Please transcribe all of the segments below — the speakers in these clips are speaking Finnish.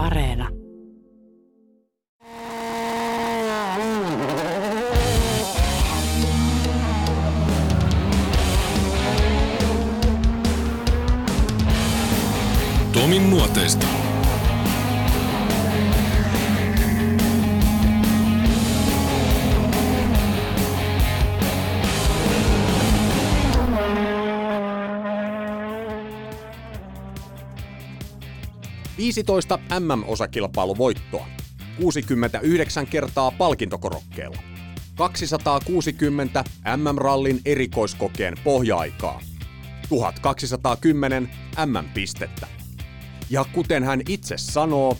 Areena. Tomin nuoteista. Viisitoista MM-osakilpailuvoittoa. 69 kertaa palkintokorokkeella. 260 MM-rallin erikoiskokeen pohja-aikaa. 1210 MM-pistettä. Ja kuten hän itse sanoo,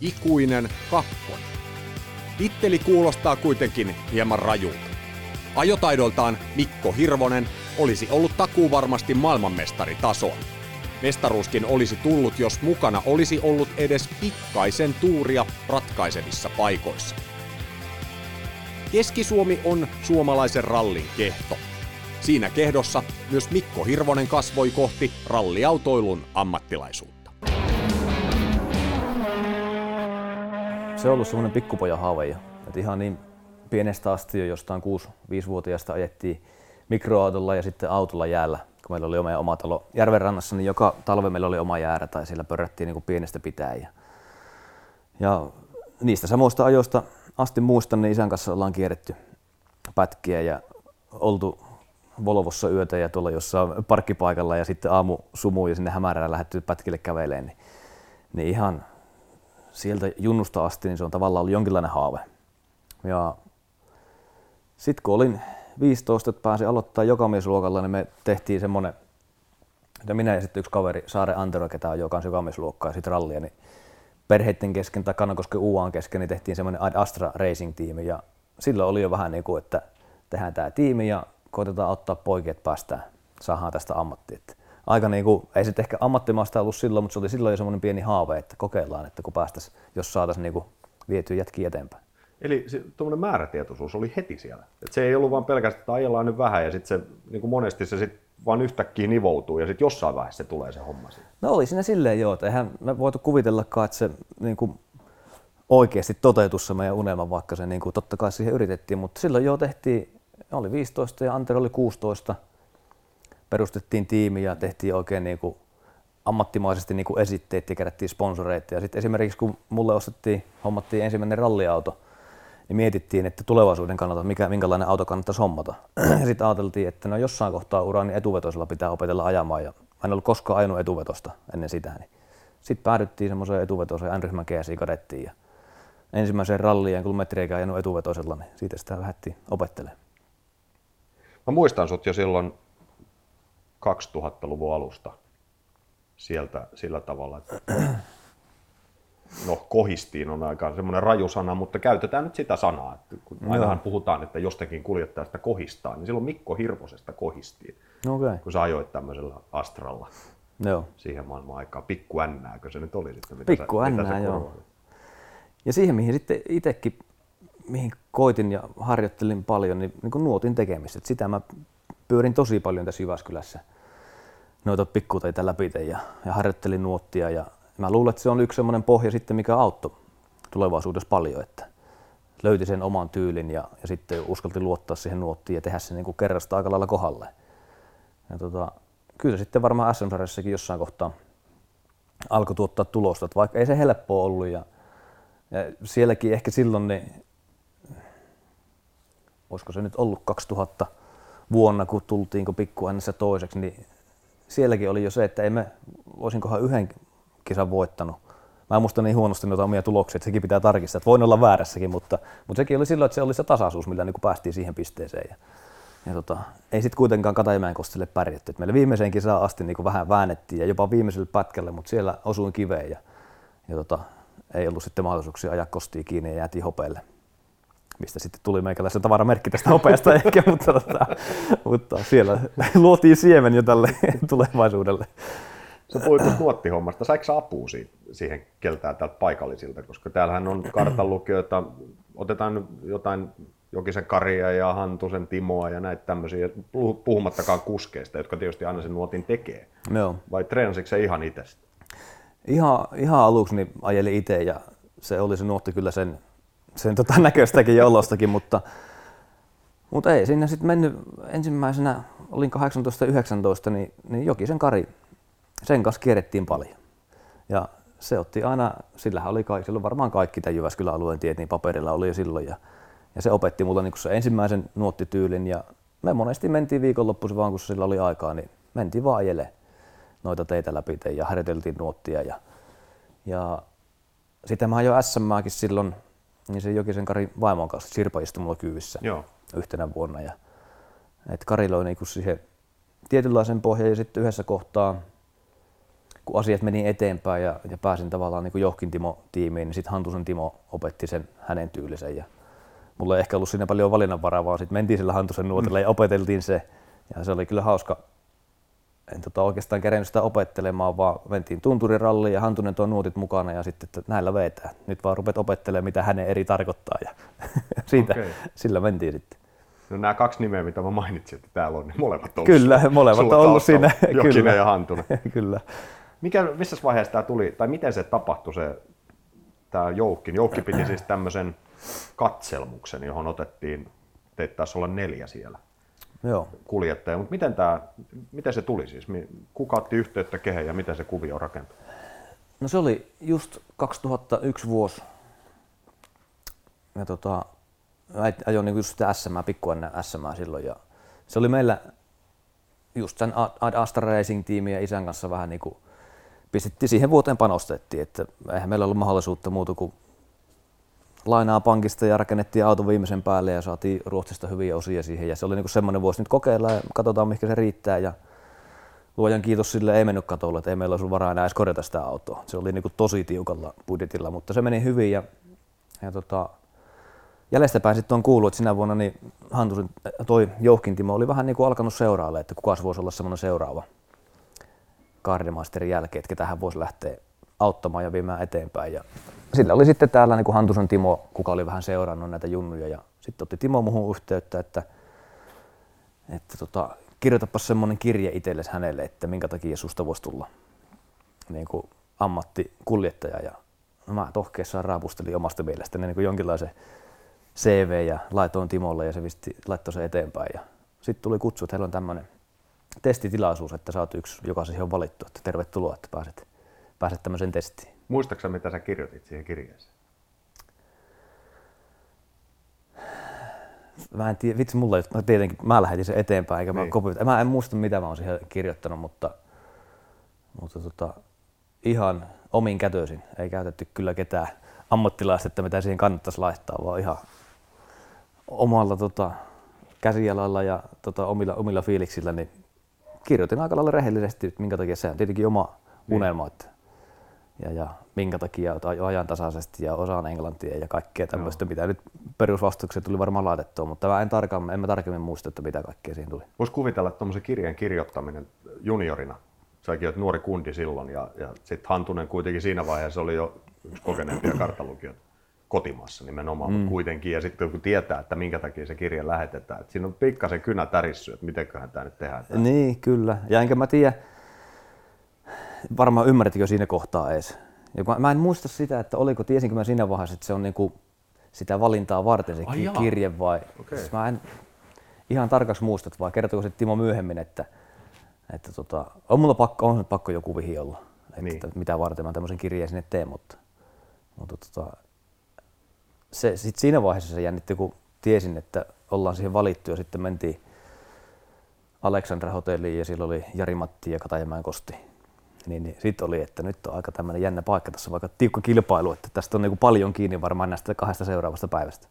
ikuinen kakkonen. Titteli kuulostaa kuitenkin hieman rajulta. Ajotaidoltaan Mikko Hirvonen olisi ollut takuu varmasti maailmanmestaritasoa. Mestaruuskin olisi tullut, jos mukana olisi ollut edes pikkaisen tuuria ratkaisevissa paikoissa. Keski-Suomi on suomalaisen rallin kehto. Siinä kehdossa myös Mikko Hirvonen kasvoi kohti ralliautoilun ammattilaisuutta. Se on ollut semmoinen pikkupojan haave. Et ihan niin pienestä asti jo jostain 6-5-vuotiaasta ajettiin mikroautolla ja sitten autolla jäällä. Kun meillä oli oma, oma talo järvenrannassa, niin joka talve meillä oli oma jäärä tai siellä pörrättiin niin kuin pienestä pitäen. Ja, ja niistä samoista ajoista asti muistan, niin isän kanssa ollaan kierretty pätkiä ja oltu Volvossa yötä ja tuolla jossain parkkipaikalla ja sitten aamu sumu ja sinne hämärään lähdetty pätkille käveleen, niin, niin ihan sieltä junnusta asti niin se on tavallaan ollut jonkinlainen haave. Ja sitten kun olin 15, että pääsin aloittaa jokamiesluokalla, niin me tehtiin semmoinen, että minä ja sitten yksi kaveri, Saare Antero, ketä on jo kanssa jokamiesluokkaa ja sitten rallia, niin perheiden kesken tai Kannakosken UAn kesken niin tehtiin semmoinen Astra Racing-tiimi ja silloin oli jo vähän niin kuin, että tehdään tämä tiimi ja koitetaan ottaa poikia, että päästään, saadaan tästä ammattia. Aika niin kuin, ei se ehkä ammattimaasta ollut silloin, mutta se oli silloin jo semmoinen pieni haave, että kokeillaan, että kun päästäisiin, jos saataisiin niin vietyä jätkiä eteenpäin. Eli tuommoinen määrätietoisuus oli heti siellä. Et se ei ollut vain pelkästään, että ajellaan nyt vähän ja sitten se niin kuin monesti se sit vaan yhtäkkiä nivoutuu ja sitten jossain vaiheessa se tulee se homma siihen. No oli siinä silleen joo, että eihän me voitu kuvitellakaan, että se niin kuin oikeasti toteutus se meidän unelma, vaikka se niin kuin, totta kai siihen yritettiin, mutta silloin jo tehtiin, oli 15 ja Antero oli 16, perustettiin tiimi ja tehtiin oikein niin kuin ammattimaisesti niin kuin esitteet ja kerättiin sponsoreita. Ja sitten esimerkiksi kun mulle ostettiin, hommattiin ensimmäinen ralliauto, niin mietittiin, että tulevaisuuden kannalta, mikä, minkälainen auto kannattaisi hommata. Ja sitten ajateltiin, että no jossain kohtaa urani niin etuvetoisella pitää opetella ajamaan. Ja mä en ollut koskaan ajanut etuvetosta ennen sitä. Niin sitten päädyttiin semmoiseen etuvetoiseen N-ryhmän GSI kadettiin. Ja ensimmäiseen ralliin, kun metriäkään ajanut etuvetoisella, niin siitä sitä lähdettiin opettelemaan. Mä muistan sut jo silloin 2000-luvun alusta sieltä sillä tavalla, että no kohistiin on aika semmoinen raju sana, mutta käytetään nyt sitä sanaa. Että kun ainahan puhutaan, että jostakin kuljettajasta kohistaa, niin silloin Mikko Hirvosesta kohistiin, Okay. kun sä ajoit tämmöisellä Astralla Joo. siihen maailman aikaan. Pikku ännääkö se nyt oli sitten? Mitä Pikku sä, mitä ännää, sä joo. Ja siihen, mihin sitten itsekin mihin koitin ja harjoittelin paljon, niin, niin kuin nuotin tekemistä. Et sitä mä pyörin tosi paljon tässä Jyväskylässä noita pikkuteitä läpi ja, ja harjoittelin nuottia. Ja mä luulen, että se on yksi semmoinen pohja sitten, mikä auttoi tulevaisuudessa paljon, että löyti sen oman tyylin ja, ja sitten uskalti luottaa siihen nuottiin ja tehdä se niin kuin kerrasta aika lailla kohdalle. Ja tota, kyllä sitten varmaan sm jossain kohtaa alkoi tuottaa tulosta, että vaikka ei se helppoa ollut ja, ja sielläkin ehkä silloin niin olisiko se nyt ollut 2000 vuonna, kun tultiin kun pikku toiseksi, niin sielläkin oli jo se, että emme, olisinkohan yhden kisan voittanut. Mä en muista niin huonosti noita omia tuloksia, että sekin pitää tarkistaa, että voin olla väärässäkin, mutta, mutta sekin oli silloin, että se oli se tasaisuus, millä niin päästiin siihen pisteeseen. Ja, ja tota, ei sitten kuitenkaan Katajamäen kostille pärjätty. Et meillä viimeiseen kisaan asti niin vähän väännettiin ja jopa viimeiselle pätkälle, mutta siellä osuin kiveen ja, ja tota, ei ollut sitten mahdollisuuksia ajaa kostia kiinni ja jäätiin hopeelle mistä sitten tuli meikäläisen tavaramerkki tästä hopeasta ehkä, mutta, tota, mutta siellä luotiin siemen jo tälle tulevaisuudelle. Sä puhuit tuosta nuottihommasta. Saiko sä apua siitä, siihen keltään täältä paikallisilta? Koska täällähän on kartanlukijoita, otetaan jotain Jokisen Karia ja Hantusen Timoa ja näitä tämmöisiä, puhumattakaan kuskeista, jotka tietysti aina sen nuotin tekee. Joo. Vai treenasitko se ihan itse? Ihan, ihan aluksi niin ajelin itse ja se oli se nuotti kyllä sen, sen tota näköistäkin ja olostakin, mutta, mutta ei siinä sitten mennyt ensimmäisenä, olin 18-19, niin, niin Jokisen Kari, sen kanssa kierrettiin paljon. Ja se otti aina, sillähän oli kaikki, silloin varmaan kaikki tämän Jyväskylän alueen tiet, niin paperilla oli jo silloin. Ja, ja se opetti mulle niin se ensimmäisen nuottityylin ja me monesti mentiin viikonloppuisin vaan, kun sillä oli aikaa, niin mentiin vaan ajele noita teitä läpi ja harjoiteltiin nuottia. Ja, ja sitten mä jo SMääkin silloin, niin se Jokisen Kari vaimon kanssa, Sirpa istui mulla kyyvissä Joo. yhtenä vuonna. Ja, et Kari loi niinku siihen tietynlaisen pohjan ja sitten yhdessä kohtaa, kun asiat meni eteenpäin ja, ja pääsin tavallaan niin Johkin Timo-tiimiin, niin sitten Hantusen Timo opetti sen hänen tyylisen. Ja mulla ei ehkä ollut siinä paljon valinnanvaraa, vaan sitten mentiin sillä Hantusen nuotilla mm. ja opeteltiin se. Ja se oli kyllä hauska, en tota oikeastaan kerennyt sitä opettelemaan, vaan mentiin tunturiralliin ja Hantunen tuo nuotit mukana ja sitten, että näillä vetää. Nyt vaan rupet opettelemaan, mitä hänen eri tarkoittaa ja siitä, okay. sillä mentiin sitten. No nämä kaksi nimeä, mitä mä mainitsin, että täällä on, niin molemmat on Kyllä, molemmat on ollut siinä. Jokinen kyllä. ja Hantunen. kyllä. Mikä, missä vaiheessa tämä tuli, tai miten se tapahtui se, tämä Joukki? Joukki piti siis tämmöisen katselmuksen, johon otettiin, teitä taisi olla neljä siellä. Joo. kuljettaja. Mutta miten, tämä, miten se tuli siis? Kuka otti yhteyttä kehen ja miten se kuvio rakentui? No se oli just 2001 vuosi. Ja tota, ajoin niin just sitä SM, pikku ennen SM silloin. Ja se oli meillä just sen Ad Astra Racing tiimi ja isän kanssa vähän niin kuin pistettiin siihen vuoteen panostettiin, että eihän meillä ollut mahdollisuutta muuta kuin lainaa pankista ja rakennettiin auto viimeisen päälle ja saatiin Ruotsista hyviä osia siihen. Ja se oli niin semmoinen vuosi nyt kokeilla ja katsotaan mikä se riittää. Ja luojan kiitos sille ei mennyt katolle, että ei meillä olisi varaa enää edes korjata sitä autoa. Se oli niin kuin tosi tiukalla budjetilla, mutta se meni hyvin ja, ja tota, jäljestäpäin sitten on kuullut, että sinä vuonna niin Hantusen, toi Jouhkin Timo oli vähän niin kuin alkanut seuraalle, että kuka voisi olla semmoinen seuraava Gardemasterin jälkeen, että ketä hän voisi lähteä auttamaan ja viemään eteenpäin. Ja sillä oli sitten täällä niin kuin Hantusen Timo, kuka oli vähän seurannut näitä junnuja ja sitten otti Timo muuhun yhteyttä, että, että tota, kirjoitapa semmoinen kirje itsellesi hänelle, että minkä takia susta voisi tulla niin kuin ammattikuljettaja. Ja no mä tohkeessaan raapustelin omasta mielestäni niin kuin jonkinlaisen CV ja laitoin Timolle ja se visti, laittoi sen eteenpäin. Ja sitten tuli kutsu, että heillä on tämmöinen testitilaisuus, että sä oot yksi, joka siihen on valittu, että tervetuloa, että pääset, pääset tämmöiseen testiin. Muistaaksä, mitä sä kirjoitit siihen kirjeeseen? Mä en tiedä, vitsi mulla, mä tietenkin, mä lähetin sen eteenpäin, eikä niin. mä, kopioin. mä en muista mitä mä oon siihen kirjoittanut, mutta, mutta tota, ihan omin kätöisin. Ei käytetty kyllä ketään ammattilaista, että mitä siihen kannattaisi laittaa, vaan ihan omalla tota, käsialalla ja tota, omilla, omilla fiiliksillä, niin kirjoitin aika lailla rehellisesti, että minkä takia se on tietenkin oma niin. unelma, että ja, ja minkä takia ajantasaisesti ja osaan englantia ja kaikkea tämmöistä, no. mitä nyt perusvastaukset tuli varmaan laitettua, mutta mä en, tarkemmin, en mä tarkemmin muista, että mitä kaikkea siihen tuli. Voisi kuvitella, että tuommoisen kirjan kirjoittaminen juniorina, säkin olet nuori kundi silloin ja, ja sitten Hantunen kuitenkin siinä vaiheessa oli jo yksi kokeneempia karttalukijoita kotimaassa nimenomaan, mm. mutta kuitenkin. Ja sitten kun tietää, että minkä takia se kirja lähetetään, että siinä on pikkasen kynä tärissy, että mitenköhän tämä nyt tehdään. Tämä. Niin, kyllä. Ja enkä mä tiedä, varmaan ymmärrätkö siinä kohtaa edes. Ja mä en muista sitä, että oliko, tiesinkö mä siinä vaiheessa, että se on niinku sitä valintaa varten se Ai kirje vai... Okay. Siis mä en ihan tarkaksi muista, vai kertoiko se Timo myöhemmin, että, että tota, on mulla pakko, on pakko joku vihi olla, että niin. mitä varten mä tämmöisen kirjeen sinne teen, mutta, mutta tota, se, sit siinä vaiheessa se jännitti, kun tiesin, että ollaan siihen valittu ja sitten mentiin Aleksandra hotelliin ja siellä oli Jari Matti ja Katajamäen Kosti. Niin, niin sitten oli, että nyt on aika tämmöinen jännä paikka tässä, vaikka tiukka kilpailu, että tästä on niin paljon kiinni varmaan näistä kahdesta seuraavasta päivästä.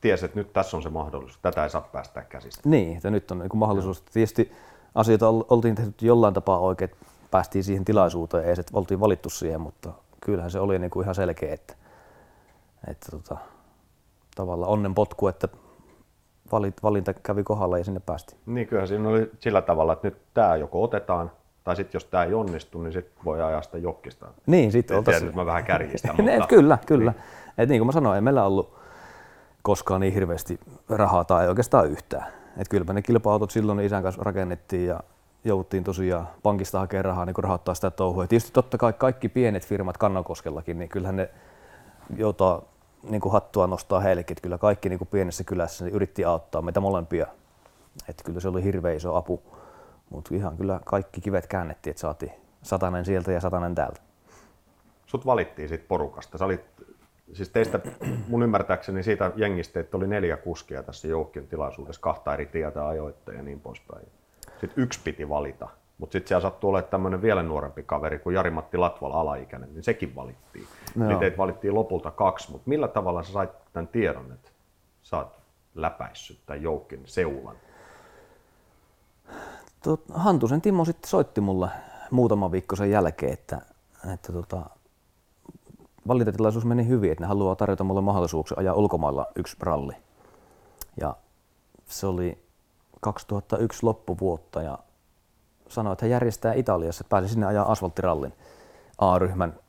Tiesi, että nyt tässä on se mahdollisuus, tätä ei saa päästä käsistä. Niin, että nyt on niin mahdollisuus. Tietysti asioita oltiin tehty jollain tapaa oikein, että päästiin siihen tilaisuuteen, ei se oltiin valittu siihen, mutta kyllähän se oli niin kuin ihan selkeä, että että tota, tavallaan onnen potku, että valinta kävi kohdalla ja sinne päästiin. Niin kyllä siinä oli sillä tavalla, että nyt tämä joko otetaan, tai sitten jos tämä ei onnistu, niin sitten voi ajaa sitä jokkista. Niin, sitten oltaisiin. Nyt mä vähän kärjistän, mutta... Et kyllä, kyllä. Niin. Et niin kuin mä sanoin, ei meillä ollut koskaan niin hirveästi rahaa tai oikeastaan yhtään. Et kyllä me ne kilpa-autot silloin isän kanssa rakennettiin ja jouduttiin tosiaan pankista hakemaan rahaa niin rahoittaa sitä touhua. Ja tietysti totta kai kaikki pienet firmat Kannakoskellakin, niin kyllähän ne joutaa niin kuin hattua nostaa heillekin, että kyllä kaikki niin kuin pienessä kylässä niin yritti auttaa meitä molempia. Että kyllä se oli hirveän iso apu, mutta ihan kyllä kaikki kivet käännettiin, että saatiin satanen sieltä ja satanen täältä. Sut valittiin siitä porukasta. Sä olit, siis teistä mun ymmärtääkseni siitä jengistä, että oli neljä kuskia tässä joukkion tilaisuudessa, kahta eri tietä ajoitte ja niin poispäin. Sitten yksi piti valita, mutta sitten siellä sattuu olemaan tämmöinen vielä nuorempi kaveri kuin Jari-Matti Latvala alaikäinen, niin sekin valittiin. No. Eli teitä valittiin lopulta kaksi, mutta millä tavalla sä sait tämän tiedon, että sä oot läpäissyt tämän joukkin seulan? Tot, Hantusen Timo sitten soitti mulle muutama viikko sen jälkeen, että, että tota, valintatilaisuus meni hyvin, että ne haluaa tarjota mulle mahdollisuuksia ajaa ulkomailla yksi ralli. Ja se oli 2001 loppuvuotta ja sanoi, että hän järjestää Italiassa, että pääsi sinne ajaa asfalttirallin A-ryhmän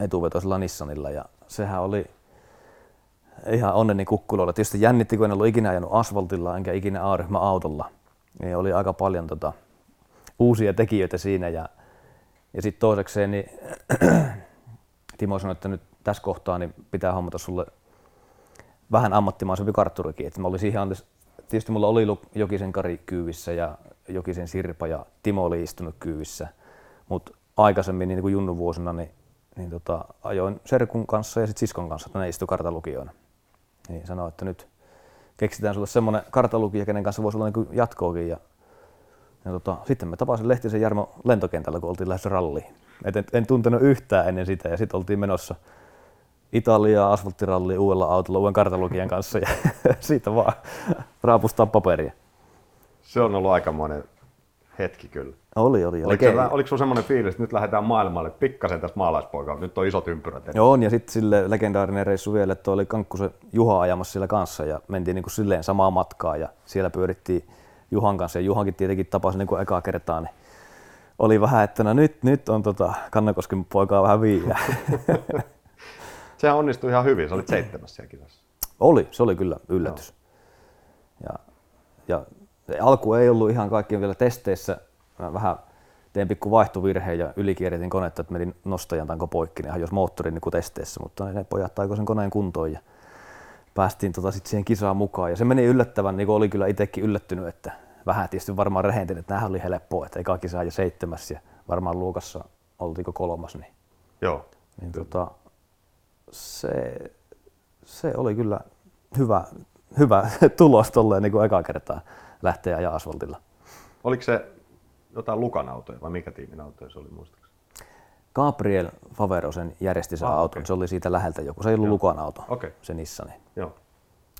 etuvetoisella Nissanilla ja sehän oli ihan onneni kukkuloilla. Tietysti jännitti, kun en ollut ikinä ajanut asfaltilla enkä ikinä A-ryhmän autolla. Ja oli aika paljon tota, uusia tekijöitä siinä ja, ja sitten toisekseen niin Timo sanoi, että nyt tässä kohtaa niin pitää hommata sulle vähän ammattimaisempi kartturikin. Että mä olin siihen tietysti mulla oli Jokisen Kari kyyvissä ja Jokisen Sirpa ja Timo oli istunut kyyvissä, mutta aikaisemmin niin kuin Junnu vuosina niin, niin tota, ajoin Serkun kanssa ja sitten siskon kanssa, että ne istui kartalukijoina. Niin sanoin, että nyt keksitään sulle semmoinen kartalukija, kenen kanssa voisi olla niin jatkoakin. Ja, ja tota, sitten me tapasin Lehtisen Jarmo lentokentällä, kun oltiin lähdössä ralliin. Et en, en tuntenut yhtään ennen sitä ja sitten oltiin menossa Italiaa asfalttiralli uudella autolla uuden kartalukijan kanssa ja siitä vaan raapustaa paperia. Se on ollut aikamoinen hetki kyllä. Oli, oli. Oliko, se, oliko sinulla semmoinen fiilis, että nyt lähdetään maailmalle pikkasen tässä maalaispoikaa, nyt on isot ympyrät? Joo, on, ja sitten sille legendaarinen reissu vielä, että oli Kankkusen Juha ajamassa sillä kanssa ja mentiin niin kuin silleen samaa matkaa ja siellä pyörittiin Juhan kanssa ja Juhankin tietenkin tapasi niin kuin ekaa kertaa, niin oli vähän, että no nyt, nyt on tota Kannakosken poikaa vähän viiä. Sehän onnistui ihan hyvin, sä olit seitsemässä siellä kisassa. Oli, se oli kyllä yllätys. Ja, ja alku ei ollut ihan kaikkien vielä testeissä. Mä vähän tein pikku vaihtovirheen ja ylikierretin konetta, että menin nostajan tanko poikki, niin jos moottori niin kuin testeissä, mutta ne pojat taiko sen koneen kuntoon ja päästiin tota sit siihen kisaan mukaan. Ja se meni yllättävän, niin kuin oli kyllä itsekin yllättynyt, että vähän tietysti varmaan rehentin, että nämähän oli helppoa, että eka kisa jo seitsemäs ja varmaan Luukassa oltiinko kolmas. Niin, Joo. Niin, tota, se, se oli kyllä hyvä, hyvä tulos tolleen niin kuin eka kertaa lähteä ajaa asfaltilla. Oliko se jotain Lukan autoja vai mikä tiimin autoja se oli muistaakseni? Gabriel Faverosen järjesti sen ah, auton, okay. se oli siitä läheltä joku, se ei ollut Joo. Lukan auto, okay. se Nissani. Joo.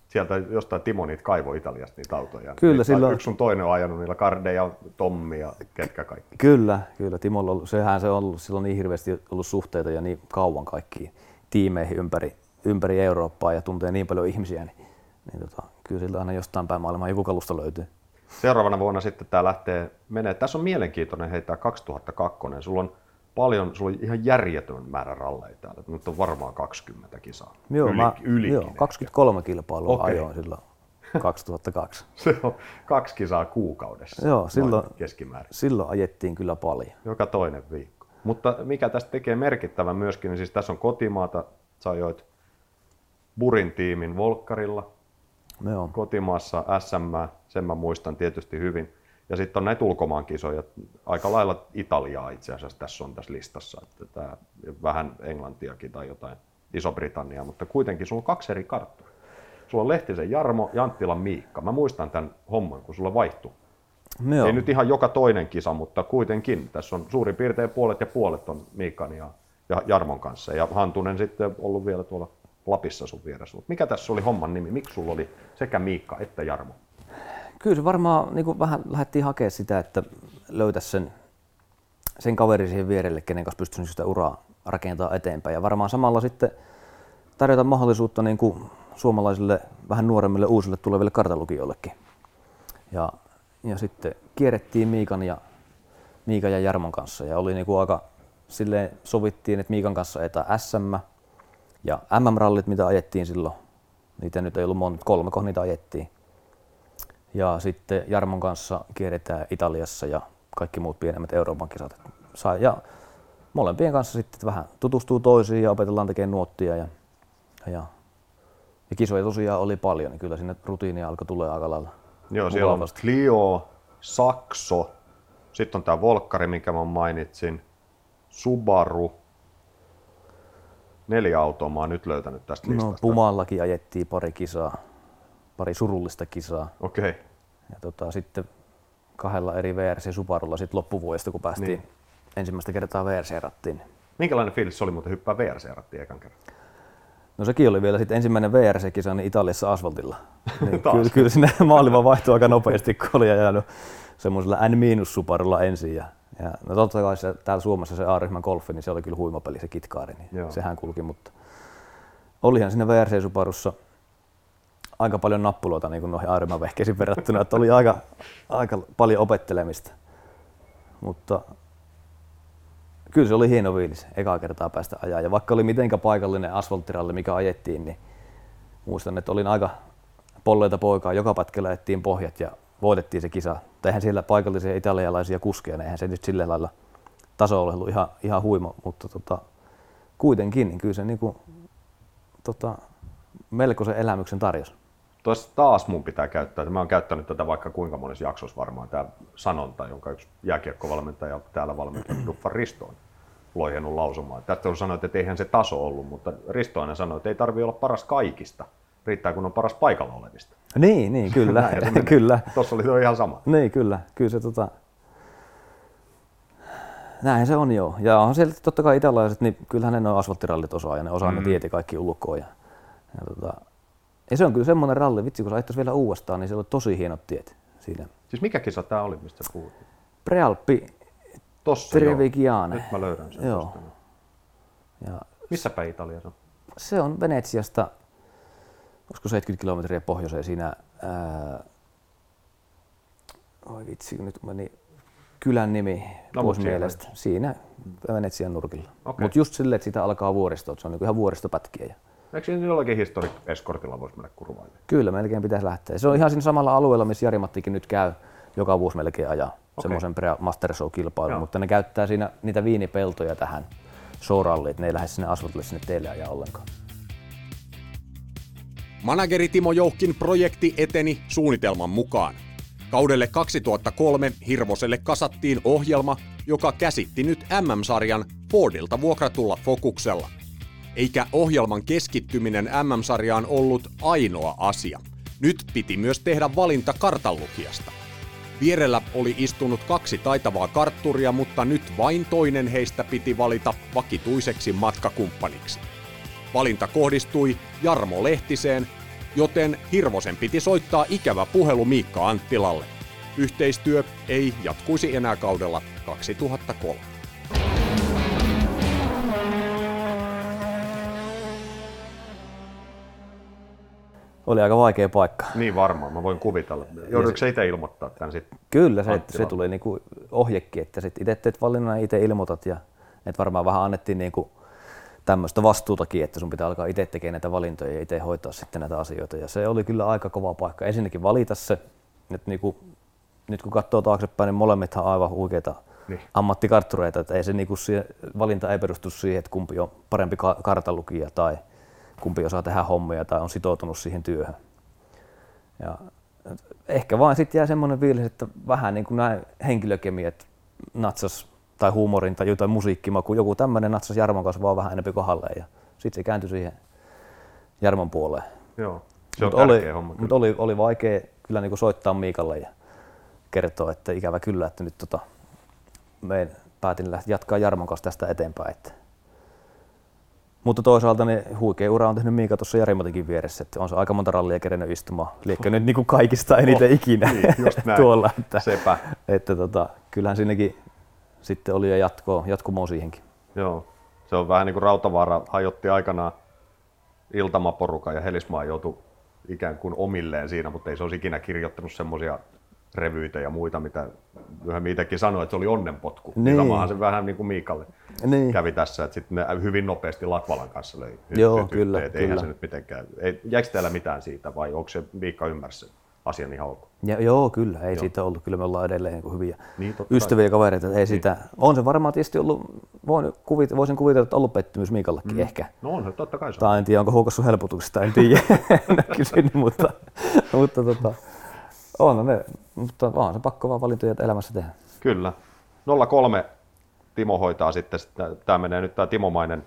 Sieltä jostain Timo niitä kaivo Italiasta niitä autoja. Kyllä, niitä, silloin... Yksi sun toinen on ajanut niillä Karde ja Tommi ja ketkä kaikki. Kyllä, kyllä. Timolla ollut, sehän se on ollut silloin niin hirveästi ollut suhteita ja niin kauan kaikkiin tiimeihin ympäri, ympäri Eurooppaa ja tuntee niin paljon ihmisiä, niin, niin tota, kyllä siltä aina jostain päin maailmaa joku kalusta löytyy. Seuraavana vuonna sitten tämä lähtee menee. Tässä on mielenkiintoinen heittää 2002. Sulla on paljon, sulla on ihan järjetön määrä ralleja täällä. Nyt on varmaan 20 kisaa. Joo, Yli, mä, joo 23 kilpailua okay. ajoin silloin 2002. Se on kaksi kisaa kuukaudessa Joo, silloin, keskimäärin. Silloin ajettiin kyllä paljon. Joka toinen viikko. Mutta mikä tästä tekee merkittävän myöskin, niin siis tässä on kotimaata, sä ajoit Burin tiimin Volkkarilla, Joo. kotimaassa SM, sen mä muistan tietysti hyvin. Ja sitten on näitä ulkomaankisoja, aika lailla Italiaa itse asiassa tässä on tässä listassa, että tää, vähän Englantiakin tai jotain Iso-Britanniaa, mutta kuitenkin sulla on kaksi eri karttua. Sulla on Lehtisen Jarmo ja Anttilan Miikka. Mä muistan tämän homman, kun sulla vaihtui Joo. Ei nyt ihan joka toinen kisa, mutta kuitenkin. Tässä on suurin piirtein puolet ja puolet on Miikan ja, ja Jarmon kanssa. Ja Hantunen sitten ollut vielä tuolla Lapissa sun vieressä. Mikä tässä oli homman nimi? Miksi sulla oli sekä Miikka että Jarmo? Kyllä se varmaan niin kuin vähän lähdettiin hakemaan sitä, että löytäisi sen, sen kaverin siihen vierelle, kenen kanssa pystyisi sitä uraa rakentaa eteenpäin. Ja varmaan samalla sitten tarjota mahdollisuutta niin kuin suomalaisille vähän nuoremmille uusille tuleville kartalukijoillekin. Ja ja sitten kierrettiin Miikan ja, Miikan ja Jarmon kanssa ja oli niinku aika silleen sovittiin, että Miikan kanssa ajetaan SM ja MM-rallit, mitä ajettiin silloin. Niitä nyt ei ollut monta, kolme niitä ajettiin. Ja sitten Jarmon kanssa kierretään Italiassa ja kaikki muut pienemmät Euroopan kisat. Ja molempien kanssa sitten vähän tutustuu toisiin ja opetellaan tekemään nuottia. Ja, ja, ja kisoja tosiaan oli paljon, niin kyllä sinne rutiinia alkoi tulla aika lailla. Joo, siellä on Clio, Saxo, sitten on tämä Volkkari, minkä mä mainitsin, Subaru, neljä autoa mä oon nyt löytänyt tästä No, listasta. Pumallakin ajettiin pari kisaa, pari surullista kisaa. Okei, okay. Ja tota, sitten kahdella eri VRC Subarulla sit loppuvuodesta, kun päästiin Niin. ensimmäistä kertaa VRC-rattiin. minkälainen fiilis oli muuten hyppää VRC-rattiin ekan kerran? No sekin oli vielä sitten ensimmäinen VRC-kisa niin Italiassa asfaltilla. Niin kyllä, kyllä sinne maailma vaihtui aika nopeasti, kun oli ajanut semmoisella N-Subarulla ensin. Ja, ja no totta kai se, täällä Suomessa se A-ryhmän golfi, niin se oli kyllä huimapeli se kitkaari, niin Joo. sehän kulki, mutta olihan siinä VRC-Subarussa aika paljon nappuloita niin kuin noihin A-ryhmän vehkeisiin verrattuna, että oli aika, aika paljon opettelemista. Mutta kyllä se oli hieno fiilis, ekaa kertaa päästä ajaa. Ja vaikka oli mitenkä paikallinen asfalttiralli, mikä ajettiin, niin muistan, että olin aika polleita poikaa. Joka ajettiin pohjat ja voitettiin se kisa. Tai eihän siellä paikallisia italialaisia kuskeja, niin eihän se nyt sillä lailla taso ole ollut ihan, ihan huima, mutta tota, kuitenkin, niin kyllä se niinku, tota, melkoisen elämyksen tarjosi. Tuossa taas mun pitää käyttää, mä oon käyttänyt tätä vaikka kuinka monessa jaksossa varmaan, tämä sanonta, jonka yksi jääkiekkovalmentaja täällä valmentanut Duffa Risto on loihenut lausumaan. Tästä on sanonut, että eihän se taso ollut, mutta Risto aina sanoi, että ei tarvi olla paras kaikista, riittää kun on paras paikalla olevista. Niin, niin kyllä, Näin se kyllä. Tuossa oli tuo ihan sama. Niin, kyllä. Kyllä se tota... Näin se on joo. Ja onhan siellä totta kai italaiset, niin kyllähän ne on asfalttirallit osaa ja ne osaa mm. ne tiet ja kaikki ulkoa. Ja, ja, tota... ja, se on kyllä semmoinen ralli, vitsi kun sä vielä uudestaan, niin siellä on tosi hienot tiet siinä. Siis mikä kisa tämä oli, mistä puhut? Prealppi Tossa Trevigiane. Nyt mä löydän sen Joo. tosta. Ja Missä päin Italiassa on? se on Venetsiasta, olisiko 70 kilometriä pohjoiseen siinä, ää, oi vitsi, nyt meni kylän nimi No, pois mielestä. Siinä Venetsian nurkilla. Okei. Mutta just silleen, että siitä alkaa vuoristo, että se on niinku ihan vuoristopätkiä. Ja Eikö siinä jollakin historic eskortilla voisi mennä kurvaille? kyllä, melkein pitäisi lähteä. Se on ihan siinä samalla alueella, missä Jari-Mattikin nyt käy joka vuosi melkein ajaa Okei. semmoisen Master Show-kilpailun, mutta ne käyttää siinä niitä viinipeltoja tähän showralliin, että ne ei lähde sinne asfaltille sinne teille ajaa ollenkaan. Manageri Timo Jouhkin projekti eteni suunnitelman mukaan. Kaudelle 2003 Hirvoselle kasattiin ohjelma, joka käsitti nyt MM-sarjan Fordilta vuokratulla fokuksella. Eikä ohjelman keskittyminen MM-sarjaan ollut ainoa asia. Nyt piti myös tehdä valinta kartanlukijasta. Vierellä oli istunut kaksi taitavaa kartturia, mutta nyt vain toinen heistä piti valita vakituiseksi matkakumppaniksi. Valinta kohdistui Jarmo Lehtiseen, joten Hirvosen piti soittaa ikävä puhelu Miikka Anttilalle. Yhteistyö ei jatkuisi enää kaudella 2003. Oli aika vaikea paikka. Niin varmaan, mä voin kuvitella. Joudutko sä itse ilmoittaa tämän sitten? Kyllä, se, Anttila. se tuli niinku ohjekin, että sit itse teet valinnan ja itse ilmoitat ja et varmaan vähän annettiin niinku tämmöistä vastuutakin, että sun pitää alkaa itse tekemään näitä valintoja ja itse hoitaa sitten näitä asioita. Ja se oli kyllä aika kova paikka. Ensinnäkin valita se, että niinku, nyt kun katsoo taaksepäin, niin molemmithan on aivan huikeita Niin. ammattikarttureita, että ei se niinku valinta ei perustu siihen, että kumpi on parempi ka- kartanlukija tai kumpi osaa tehdä hommia tai on sitoutunut siihen työhön. Ja ehkä vain sitten jää semmoinen fiilis, että vähän niin kuin näin henkilökemiat natsas tai huumorin tai jotain musiikkimaku, joku tämmöinen natsas Jarmon kanssa vaan vähän enemmän kohdalle ja sitten se kääntyi siihen Jarmon puoleen. Joo, se on Mut oli, homma. mut oli, oli vaikea kyllä niin soittaa Miikalle ja kertoa, että ikävä kyllä, että nyt tota, me päätin lähteä jatkaa Jarmon kanssa tästä eteenpäin. Että. Mutta toisaalta niin huikea ura on tehnyt Miika tuossa Jari-Matikin vieressä, että on se aika monta rallia kerennyt istumaan. Liekö nyt niin kuin kaikista eniten Oh, ikinä niin, tuolla. Että, Sepä. että tota, kyllähän siinäkin sitten oli jo jatkoa, jatkumoa siihenkin. Joo, se on vähän niin kuin Rautavaara hajotti aikanaan iltamaporukan ja Helismaa joutui ikään kuin omilleen siinä, mutta ei se olisi ikinä kirjoittanut semmoisia revyitä ja muita, mitä myöhemmin itsekin sanoi, että se oli onnenpotku. Niin. Niin. Samahan se vähän niin kuin Miikalle Niin. kävi tässä, että sitten ne hyvin nopeasti Latvalan kanssa löi Joo, kyllä, että Eihän kyllä. se nyt mitenkään, ei, jäikö teillä mitään siitä vai onko se Miikka ymmärsi? Asian ihan ok. Ja, joo, kyllä, ei joo. siitä ollut. Kyllä me ollaan edelleen niin hyviä Niin, ystäviä ja kavereita. Ei sitä. On se varmaan tietysti ollut, voin kuvit, voisin kuvitella, että ollut pettymys Miikallekin mm. ehkä. No on se, totta kai se. Tai en tiedä, onko huokassu helpotuksesta, en tiedä. en ole kysynyt, mutta, mutta tota, on ne, mutta on se pakko vaan valintoja elämässä tehdä. Kyllä. 03 Timo hoitaa sitten, tämä menee nyt tämä Timomainen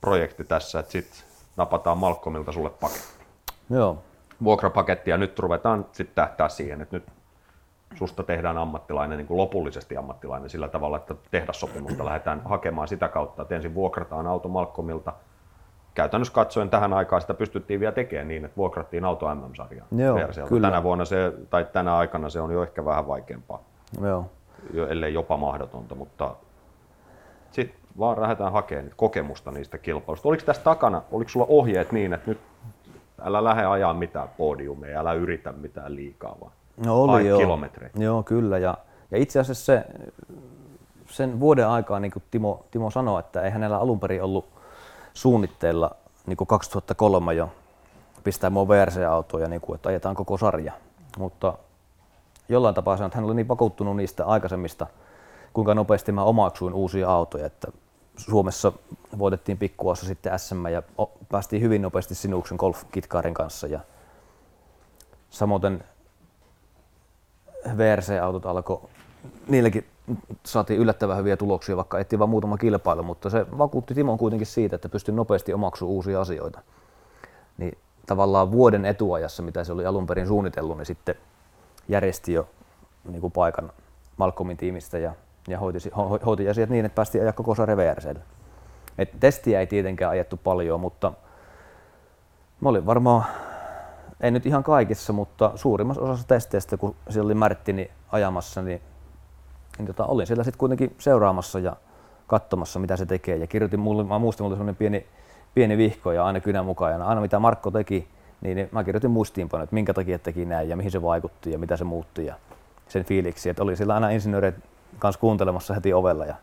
projekti tässä, että sitten napataan Malcolmilta sulle paketti. Joo, Vuokrapaketti ja nyt ruvetaan sitten tähtää siihen, että nyt susta tehdään ammattilainen, niin kuin lopullisesti ammattilainen sillä tavalla, että tehdassopimusta lähdetään hakemaan sitä kautta, että ensin vuokrataan auto Malcolmilta. Käytännössä katsoen tähän aikaan sitä pystyttiin vielä tekemään niin, että vuokrattiin auto. Joo, kyllä. Tänä vuonna se, tai tänä aikana se on jo ehkä vähän vaikeampaa, joo. jo- ellei jopa mahdotonta, mutta sitten vaan lähdetään hakemaan kokemusta niistä kilpailuista. Oliko tässä takana, oliko sulla ohjeet niin, että nyt älä lähde ajaa mitään podiumia, älä yritä mitään liikaa, vaan No oli joo. kilometrejä. Joo, kyllä. Ja, ja itse asiassa se, sen vuoden aikaa, niin kuin Timo, Timo sanoi, että ei hänellä alun perin ollut suunnitteilla niin kuin 2003 jo pistää mua VRC-autoon ja niin kuin, että ajetaan koko sarja. Mutta jollain tapaa sanoi, että hän oli niin vakuuttunut niistä aikaisemmista, kuinka nopeasti mä omaksuin uusia autoja, että Suomessa voitettiin pikkuossa sitten SM ja päästiin hyvin nopeasti Sinuksen Golf Kitkarin kanssa ja samoin VRC-autot alkoi, niilläkin saatiin yllättävän hyviä tuloksia, vaikka ettiin vain muutama kilpailu, mutta se vakuutti Timon kuitenkin siitä, että pystyi nopeasti omaksumaan uusia asioita. Niin tavallaan vuoden etuajassa, mitä se oli alun perin suunnitellut, niin sitten järjesti jo niin kuin paikan Malcolmin tiimistä ja, ja hoiti, ho- asiat niin, että päästiin ajaa koko sarja. Et testiä ei tietenkään ajettu paljon, mutta mä olin varmaan ei nyt ihan kaikissa, mutta suurimmassa osassa testeistä, kun siellä oli Marttini ajamassa, niin, niin tota, olin siellä sitten kuitenkin seuraamassa ja katsomassa, mitä se tekee. Ja kirjoitin mulle, mä muistin, mulla oli pieni, pieni vihko ja aina kynän mukaan. Ja aina mitä Markko teki, niin, niin mä kirjoitin muistiinpanoja, että minkä takia teki näin ja mihin se vaikutti ja mitä se muutti ja sen fiiliksi. Että oli siellä aina insinöörit kanssa kuuntelemassa heti ovella ja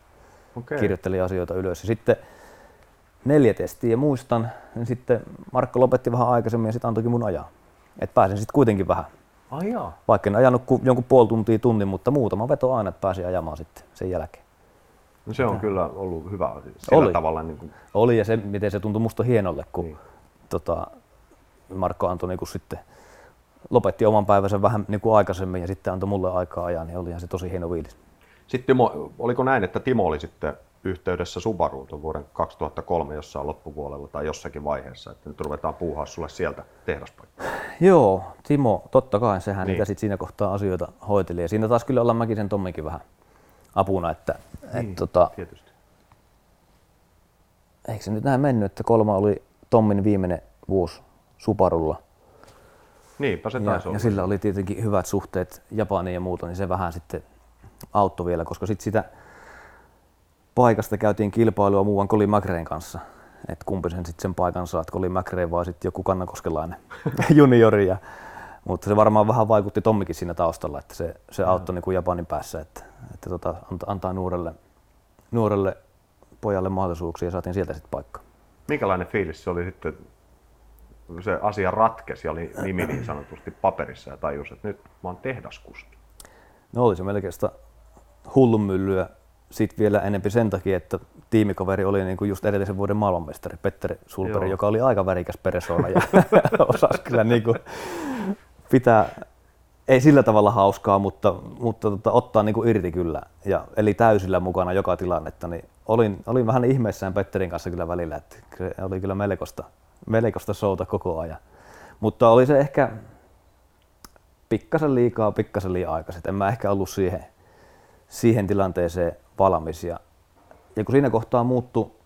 Okei. kirjoitteli asioita ylös. Ja sitten neljä testiä muistan, niin sitten Markko lopetti vähän aikaisemmin ja sitten antoikin mun ajaa. Et pääsin sitten kuitenkin vähän. Ai jaa. Vaikka en ajanut ku, jonkun puoli tuntia tunnin, mutta muutama veto aina, että pääsin ajamaan sitten sen jälkeen. No se on kyllä ollut hyvä asia. Sillä Oli. tavalla niin kuin, Oli ja se, miten se tuntui musta hienolle, kun Niin. tota, Markko antoi niin sitten lopetti oman päivänsä vähän niin kuin aikaisemmin ja sitten antoi mulle aikaa ajaa, niin olihan se tosi hieno viilis. Sitten Timo, oliko näin, että Timo oli sitten yhteydessä Subaruun vuoden 2003 jossain loppupuolella tai jossakin vaiheessa, että nyt ruvetaan puuhaa sulle sieltä tehdaspaikkaa. Joo, Timo, totta kai sehän Niin. niitä sit siinä kohtaa asioita hoiteli. Ja siinä taas kyllä ollaan Mäkisen Tomminkin vähän apuna, että niin. et, tota, Tietysti. eikö se nyt näin mennyt, että kolma oli Tommin viimeinen vuosi Subarulla. Niinpä se Ja, taisi ja olla. sillä oli tietenkin hyvät suhteet Japaniin ja muuta, niin se vähän sitten auttoi vielä, koska sitten sitä paikasta käytiin kilpailua muuan Colin McRaen kanssa. Että kumpi sen sitten sen paikan saa, että Colin McRae vai sitten joku kannakoskelainen juniori. Ja, mutta se varmaan vähän vaikutti Tommikin siinä taustalla, että se, se auttoi niin kuin Japanin päässä, että, että tota, antaa, antaa nuorelle, nuorelle pojalle mahdollisuuksia ja saatiin sieltä sitten paikka. Minkälainen fiilis se oli sitten, kun se asia ratkesi ja oli nimi niin sanotusti paperissa ja tajus, että nyt mä oon tehdaskuski. No oli se melkein sitä hullunmyllyä sitten vielä enempi sen takia, että tiimikaveri oli niin kuin just edellisen vuoden maailmanmestari Petteri Sulperi, Joo. joka oli aika värikäs persoona ja osasi kyllä niin kuin pitää, ei sillä tavalla hauskaa, mutta, mutta tota, ottaa niin kuin irti kyllä. Ja, eli täysillä mukana joka tilannetta, niin olin, olin vähän ihmeissään Petterin kanssa kyllä välillä, että se oli kyllä melkoista, melkoista showta koko ajan. Mutta oli se ehkä pikkasen liikaa, pikkasen liian aikaisin. En mä ehkä ollut siihen, siihen tilanteeseen valmis. Ja, ja kun siinä kohtaa muuttu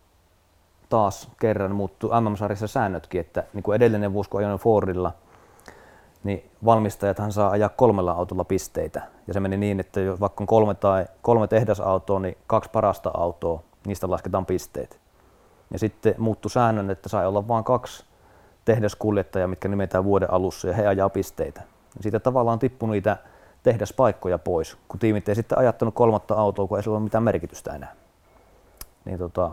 taas kerran muuttu MM-sarjassa säännötkin, että niin kuin edellinen vuosi kun ajoin Fordilla, niin valmistajathan saa ajaa kolmella autolla pisteitä. Ja se meni niin, että jos vaikka on kolme, tai kolme tehdasautoa, niin kaksi parasta autoa, niistä lasketaan pisteet. Ja sitten muuttu säännön, että sai olla vain kaksi tehdaskuljettajaa, mitkä nimetään vuoden alussa, ja he ajaa pisteitä. Ja siitä tavallaan tippui niitä tehdaspaikkoja pois, kun tiimit ei sitten ajattanut kolmatta autoa, kun ei sillä ole mitään merkitystä enää. Niin tota,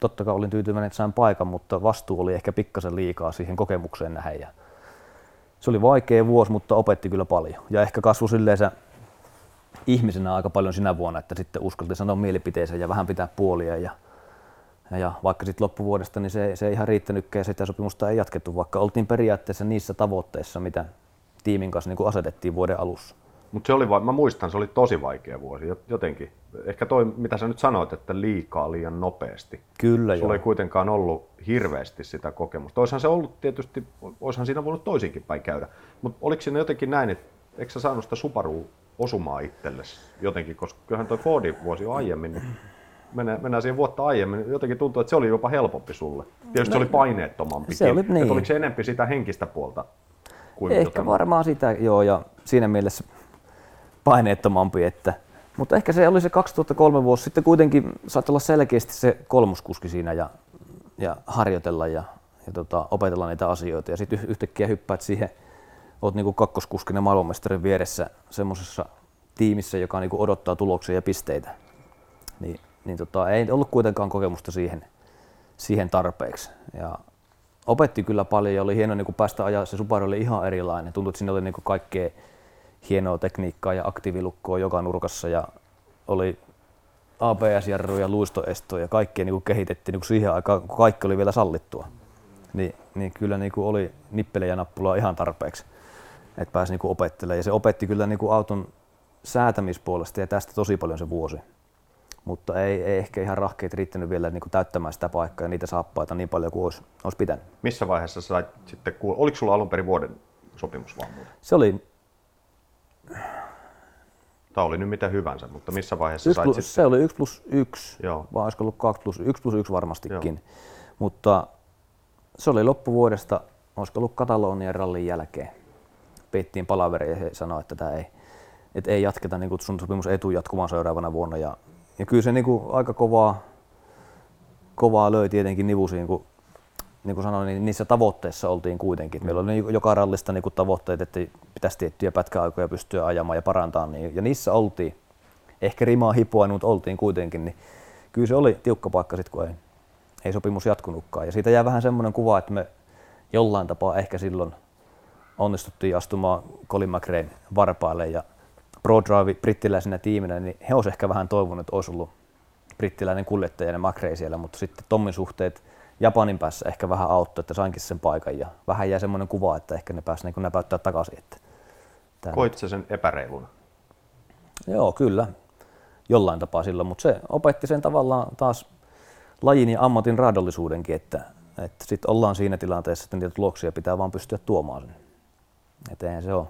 totta kai olin tyytyväinen, että sain paikan, mutta vastuu oli ehkä pikkasen liikaa siihen kokemukseen nähden. Ja se oli vaikea vuosi, mutta opetti kyllä paljon. Ja ehkä kasvoi silleen ihmisenä aika paljon sinä vuonna, että sitten uskalti sanoa mielipiteensä ja vähän pitää puolia. Ja, ja, vaikka sitten loppuvuodesta, niin se, se ei ihan riittänytkään ja sitä sopimusta ei jatkettu, vaikka oltiin periaatteessa niissä tavoitteissa, mitä tiimin kanssa niin asetettiin vuoden alussa. Mutta se oli, mä muistan, se oli tosi vaikea vuosi jotenkin. Ehkä toi, mitä sä nyt sanoit, että liikaa liian nopeasti. Kyllä Sulla joo. ei kuitenkaan ollut hirveästi sitä kokemusta. Oishan se ollut tietysti, oishan siinä voinut toisinkin päin käydä. Mutta oliko siinä jotenkin näin, että eikö sä saanut sitä Subaru osumaa itsellesi jotenkin, koska kyllähän toi Fordi vuosi jo aiemmin, niin mennään, mennään siihen vuotta aiemmin, jotenkin tuntuu, että se oli jopa helpompi sulle. Tietysti no, se oli paineettomampi. Se oli, niin. Että oliko se enempi sitä henkistä puolta? Kuin Ehkä jotain? varmaan sitä, joo, ja siinä mielessä paineettomampi, että mutta ehkä se oli se 2003 vuosi. Sitten kuitenkin saat olla selkeästi se kolmoskuski siinä ja, ja harjoitella ja, ja tota, opetella niitä asioita. Ja sitten yhtäkkiä hyppäät siihen, oot niinku kakkoskuskinen maailmanmestarin vieressä semmoisessa tiimissä, joka niinku odottaa tuloksia ja pisteitä. Niin, niin tota, ei ollut kuitenkaan kokemusta siihen, siihen tarpeeksi. Ja opetti kyllä paljon ja oli hieno niin päästä ajaa. Se Subaru oli ihan erilainen. Tuntui, että siinä oli niin kaikkea hienoa tekniikkaa ja aktiivilukkoa joka nurkassa ja oli ABS-jarru ja luistoesto ja kaikkea niin kehitettiin niin siihen aikaan, kun kaikki oli vielä sallittua. Niin, niin kyllä niin kuin oli nippelejä ja nappulaa ihan tarpeeksi, että pääsi niin opettelemaan. Ja se opetti kyllä niin kuin auton säätämispuolesta ja tästä tosi paljon se vuosi. Mutta ei, ei ehkä ihan rahkeet riittänyt vielä niin kuin täyttämään sitä paikkaa ja niitä saappaita niin paljon kuin olisi, olisi pitänyt. Missä vaiheessa sait sitten, oliko sulla alun perin vuoden sopimus vaan Se oli Tämä oli nyt mitä hyvänsä, mutta missä vaiheessa yksi sait plus, sitten? Se oli 1 plus 1, Joo. vai olisiko ollut 2 plus 1 plus 1 varmastikin. Joo. Mutta se oli loppuvuodesta, olisiko ollut Katalonian rallin jälkeen. Peittiin palaveri ja he sanoi, että tämä ei, että ei jatketa, niin sun sopimus ei tule jatkumaan seuraavana vuonna. Ja, ja kyllä se niin kuin aika kovaa, kovaa löi tietenkin nivusiin, kun niin kuin sanoin, niin niissä tavoitteissa oltiin kuitenkin. Meillä oli joka rallista niin kuin tavoitteet, että pitäisi tiettyjä pätkäaikoja pystyä ajamaan ja parantaa. Niin, ja niissä oltiin. Ehkä rimaa hipoa, mutta oltiin kuitenkin. Niin kyllä se oli tiukka paikka sitten, kun ei, ei sopimus jatkunutkaan. Ja siitä jää vähän semmoinen kuva, että me jollain tapaa ehkä silloin onnistuttiin astumaan Colin McRaen varpaille ja ProDrive brittiläisenä tiiminä, niin he olisivat ehkä vähän toivonut, että olisi ollut brittiläinen kuljettaja ja McRae siellä, mutta sitten Tommin suhteet Japanin päässä ehkä vähän auttoi, että sainkin sen paikan ja vähän jäi semmoinen kuva, että ehkä ne pääsi niin näpäyttää takaisin. Että Koit se sen epäreiluna? Joo, kyllä. Jollain tapaa silloin, mutta se opetti sen tavallaan taas lajin ja ammatin raadollisuudenkin, että, että sitten ollaan siinä tilanteessa, että niitä tuloksia pitää vaan pystyä tuomaan sen. Että eihän se ole,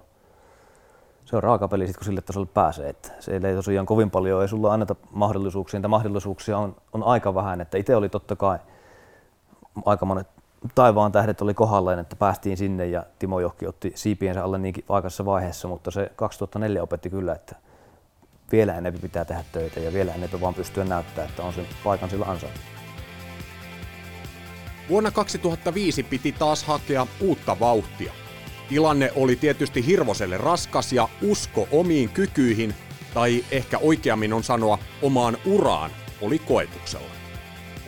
se on raaka peli sit, kun sille tasolle pääsee. Että se ei tosiaan kovin paljon, ei sulla anneta mahdollisuuksia, niitä mahdollisuuksia on, on aika vähän. Että itse oli totta kai – aika monet taivaan tähdet oli kohdallaan, että päästiin sinne ja Timo Johki otti siipiensä alle niinkin aikaisessa vaiheessa, mutta se 2004 opetti kyllä, että vielä enemmän pitää tehdä töitä ja vielä enemmän vaan pystyä näyttämään, että on sen paikan sillä ansainnut. Vuonna 2005 piti taas hakea uutta vauhtia. Tilanne oli tietysti Hirvoselle raskas ja usko omiin kykyihin, tai ehkä oikeammin on sanoa omaan uraan, oli koetuksella.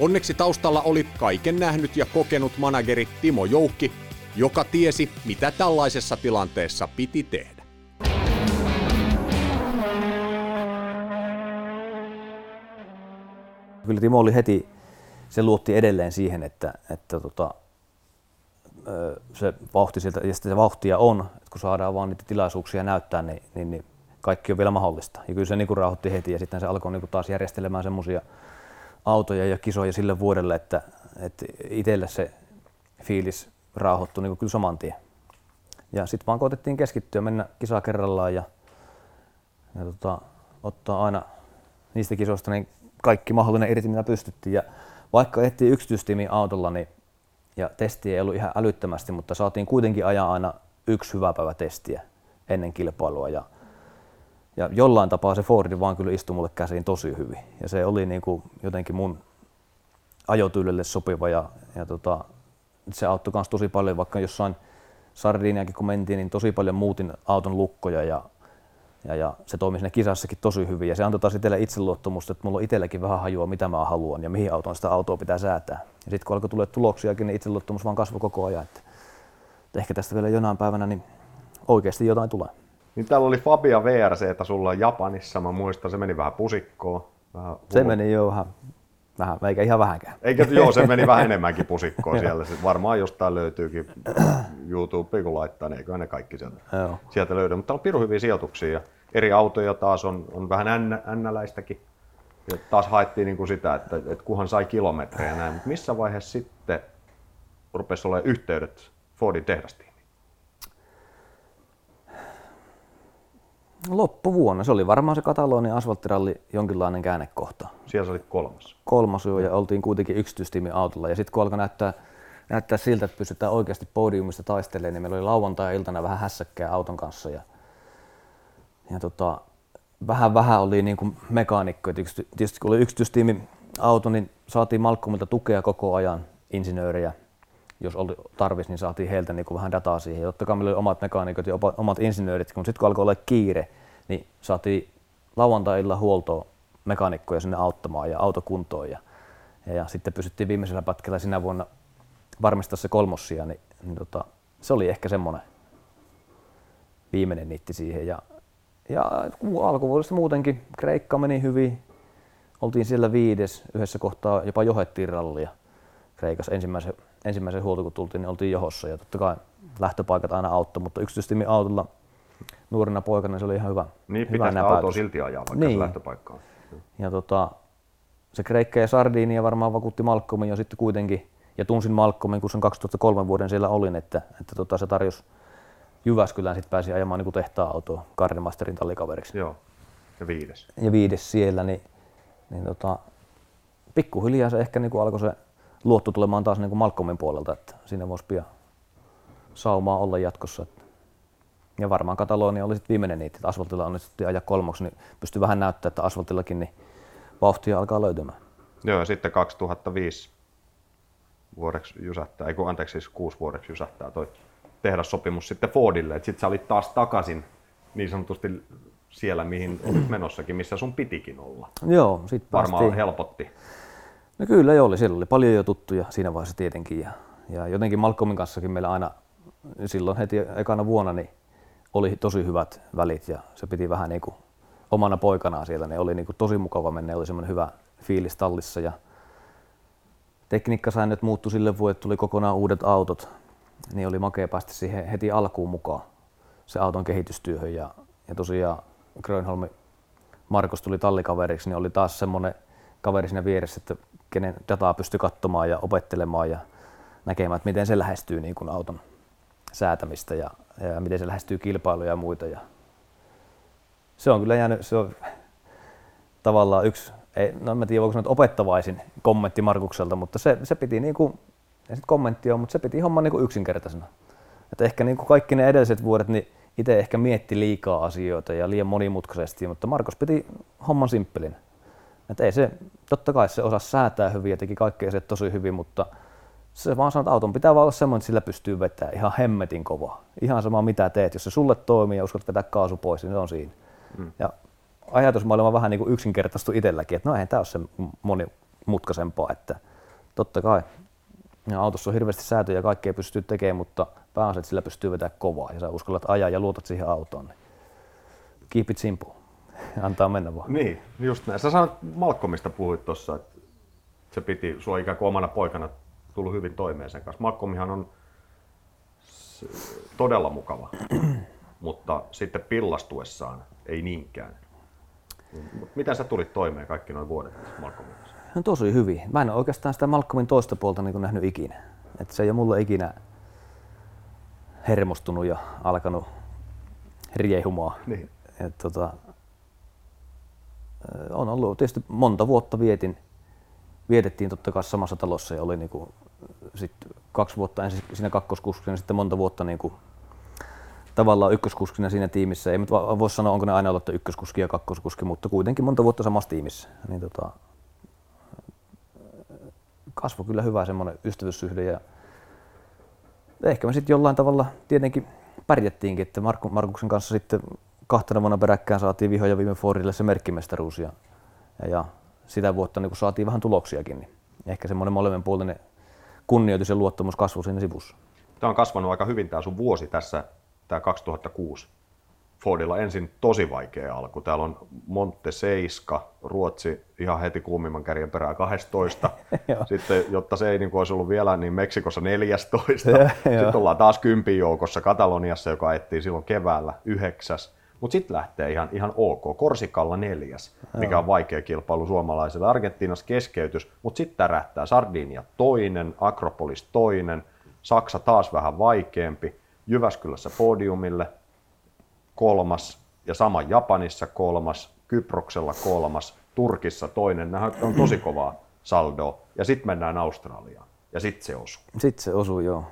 Onneksi taustalla oli kaiken nähnyt ja kokenut manageri Timo Joukki, joka tiesi, mitä tällaisessa tilanteessa piti tehdä. Kyllä Timo oli heti, se luotti edelleen siihen, että, että tota, se vauhti sieltä, ja se vauhtia on, että kun saadaan vaan niitä tilaisuuksia näyttää, niin, niin, niin kaikki on vielä mahdollista. Ja kyllä se niin rauhoitti heti ja sitten se alkoi niin taas järjestelemään semmoisia autoja ja kisoja sille vuodelle, että, että itselle se fiilis rauhoittui niin kyllä saman tien. Ja sitten vaan koitettiin keskittyä, mennä kisaa kerrallaan ja, ja tota, ottaa aina niistä kisoista niin kaikki mahdollinen irti, mitä pystyttiin. Ja vaikka ehtii yksityistiimin autolla, niin, ja testi ei ollut ihan älyttömästi, mutta saatiin kuitenkin ajaa aina yksi hyvä päivä testiä ennen kilpailua. Ja ja jollain tapaa se Fordi vaan kyllä istui mulle käsiin tosi hyvin. Ja se oli niin kuin jotenkin mun ajotyylille sopiva ja, ja tota, se auttoi myös tosi paljon, vaikka jossain Sardiniakin kun mentiin, niin tosi paljon muutin auton lukkoja ja, ja, ja se toimi siinä kisassakin tosi hyvin. Ja se antoi taas itselle itseluottamusta, että mulla on itselläkin vähän hajua, mitä mä haluan ja mihin auton sitä autoa pitää säätää. Ja sitten kun alkoi tulla tuloksiakin, niin itseluottamus vaan kasvoi koko ajan. Että, että ehkä tästä vielä jonain päivänä niin oikeasti jotain tulee. Niin täällä oli Fabia VRC, että sulla on Japanissa, mä muistan, se meni vähän pusikkoon. Vähän Se meni jo vähän, vähän eikä ihan vähänkään. Eikä, joo, se meni vähän enemmänkin pusikkoon siellä. Se varmaan jostain löytyykin YouTubeen, kun laittaa, niin eiköhän ne kaikki sieltä, Joo. sieltä löydy. Mutta täällä on pirun hyviä sijoituksia ja eri autoja taas on, on vähän ännä, ännäläistäkin. Ja taas haettiin niin kuin sitä, että, että kunhan sai kilometrejä näin. Mutta missä vaiheessa sitten rupesi olemaan yhteydet Fordin tehdastiin? Loppuvuonna, se oli varmaan se Katalonian asfalttiralli jonkinlainen käännekohta. Siellä sä olit kolmas. kolmas jo ja oltiin kuitenkin yksityistiimin autolla. Ja sitten kun alkoi näyttää, näyttää siltä, että pystytään oikeasti podiumista taistelemaan, niin meillä oli lauantai-iltana vähän hässäkkää auton kanssa. Ja, ja tota, vähän vähän oli niin kuin mekaanikko. Et yksity, tietysti kun oli yksityistiimin auto, niin saatiin Malcolmilta tukea koko ajan, insinöörejä. Jos oli tarvis, niin saatiin heiltä niin kuin vähän dataa siihen. Totta kai meillä oli omat mekaanikot ja omat insinöörit, kun sitten kun alkoi olla kiire, niin saatiin lauantai-illalla huoltoa mekaanikkoja sinne auttamaan ja autokuntoon. Ja, ja, ja sitten pystyttiin viimeisellä pätkällä sinä vuonna varmistaa se kolmossia, niin, niin tota, se oli ehkä semmoinen viimeinen niitti siihen. Ja, ja alkuvuodesta muutenkin Kreikka meni hyvin. Oltiin siellä viides, yhdessä kohtaa jopa johettiin rallia Kreikassa ensimmäisen, ensimmäisen huolto, kun tultiin, niin oltiin johossa. Ja totta kai lähtöpaikat aina auttoi, mutta yksityistimin autolla nuorena poikana niin se oli ihan hyvä. Niin hyvä näpäytys. autoa silti ajaa, vaikka Niin. se lähtöpaikka on. Ja tota, se Kreikka ja Sardinia varmaan vakuutti Malcolmin jo sitten kuitenkin. Ja tunsin Malcolmin, kun sen 2003 vuoden siellä olin, että, että tota, se tarjosi Jyväskylään sitten pääsi ajamaan niin tehtaa-autoa Gardemasterin tallikaveriksi. Joo. Ja viides. Ja viides siellä, niin, niin tota, pikkuhiljaa se ehkä niin alkoi se luotto tulemaan taas niin kuin Malcolmin puolelta, että siinä voisi pian saumaa olla jatkossa. Ja varmaan Katalonia oli sitten viimeinen niitä, että asfaltilla onnistuttiin ajaa kolmoksi, niin pystyi vähän näyttämään, että asfaltillakin niin vauhtia alkaa löytymään. Joo, ja sitten 2005 vuodeksi jysähtää, ei kun anteeksi, siis kuusi vuodeksi jysähtää toi tehdassopimus sitten Fordille, että sitten sä olit taas takaisin niin sanotusti siellä, mihin olit menossakin, missä sun pitikin olla. Joo, sitten Varmaan päästiin. helpotti. No kyllä joo, oli. Siellä oli paljon jo tuttuja siinä vaiheessa tietenkin. Ja, ja jotenkin Malcolmin kanssakin meillä aina silloin heti ekana vuonna niin oli tosi hyvät välit ja se piti vähän niin kuin omana poikanaan siellä. Ne oli niin kuin tosi mukava mennä, oli semmoinen hyvä fiilis tallissa ja tekniikkasäännöt muuttui sille vuodelle, tuli kokonaan uudet autot, niin oli makea päästä siihen heti alkuun mukaan se auton kehitystyöhön ja, ja tosiaan Grönholmi Markus tuli tallikaveriksi, niin oli taas semmoinen kaveri siinä vieressä, että kenen dataa pystyi katsomaan ja opettelemaan ja näkemään, että miten se lähestyy niin kuin auton säätämistä ja, ja miten se lähestyy kilpailuja ja muita. Ja se on kyllä jäänyt, se on tavallaan yksi, ei, no en tiedä voiko sanoa, opettavaisin kommentti Markukselta, mutta se, se piti niin kuin, ei sit kommentti ole, mutta se piti homman niin kuin yksinkertaisena. Että ehkä niin kuin kaikki ne edelliset vuodet, niin itse ehkä mietti liikaa asioita ja liian monimutkaisesti, mutta Markus piti homman simppelin. Että ei se, totta kai se osasi säätää hyvin ja teki kaikkea se tosi hyvin, mutta se vaan sanoo, että auton pitää vaan olla semmoinen, että sillä pystyy vetämään ihan hemmetin kovaa. Ihan sama mitä teet, jos se sulle toimii ja uskallat vetää kaasu pois, niin se on siinä. Mm. Ja ajatusmaailma vähän niin kuin yksinkertaistui itselläkin, että no eihän tämä ole se monimutkaisempaa, että totta kai ja autossa on hirveästi säätöjä ja kaikkea pystyy tekemään, mutta pääasia, että sillä pystyy vetämään kovaa ja sä uskallat ajaa ja luotat siihen autoon. Niin keep it simple. Antaa mennä vaan. Niin, just näin. Sä sanoit Malcolmista puhuit tuossa, että se piti sua ikään kuin omana poikana tullut hyvin toimeen sen kanssa. Malcolmihan on todella mukava, mutta sitten pillastuessaan ei niinkään. Miten sä tulit toimeen kaikki noin vuodet Malcolmin kanssa? No tosi hyvin. Mä en ole oikeastaan sitä Malcolmin toista puolta niin nähnyt ikinä. Et se ei ole mulle ikinä hermostunut ja alkanut riehumaan. Niin. Et tota, on ollut tietysti monta vuotta vietin, vietettiin totta kai samassa talossa ja oli niinku, sit kaksi vuotta ensin siinä kakkoskuskina ja sitten monta vuotta niinku, tavallaan ykköskuskina siinä tiimissä. Ei voi sanoa, onko ne aina ollut ykköskuski ja kakkoskuski, mutta kuitenkin monta vuotta samassa tiimissä. Niin tota, kasvoi kyllä hyvä semmoinen ystävyyssyhde ja ehkä me sitten jollain tavalla tietenkin pärjättiinkin, että Markku, Markuksen kanssa sitten kahtena vuonna peräkkäin saatiin viho ja viime Fordille se merkkimestaruus ja, ja, ja sitä vuotta niin kun saatiin vähän tuloksiakin, niin ehkä semmoinen molemminpuolinen kunnioitus ja luottamus kasvoi siinä sivussa. Tämä on kasvanut aika hyvin tämä sun vuosi tässä tämä 2006 Fordilla ensin tosi vaikea alku. Täällä on Monte 7, Ruotsi ihan heti kuumimman kärjen perään 12. Sitten, jotta se ei niin kuin olisi ollut vielä, niin Meksikossa 14. sitten ollaan taas kympin joukossa Kataloniassa, joka ettiin silloin keväällä 9. Mutta sitten lähtee ihan, ihan ok. Korsikalla neljäs, mikä on vaikea kilpailu suomalaiselle. Argentiinassa keskeytys, mutta sitten tärähtää. Sardinia toinen, Akropolis toinen, Saksa taas vähän vaikeampi. Jyväskylässä podiumille, kolmas ja sama Japanissa kolmas, Kyproksella kolmas, Turkissa toinen. Nämä on tosi kovaa saldoa. Ja sitten mennään Australiaan ja sitten se osuu. Sitten se osuu, joo.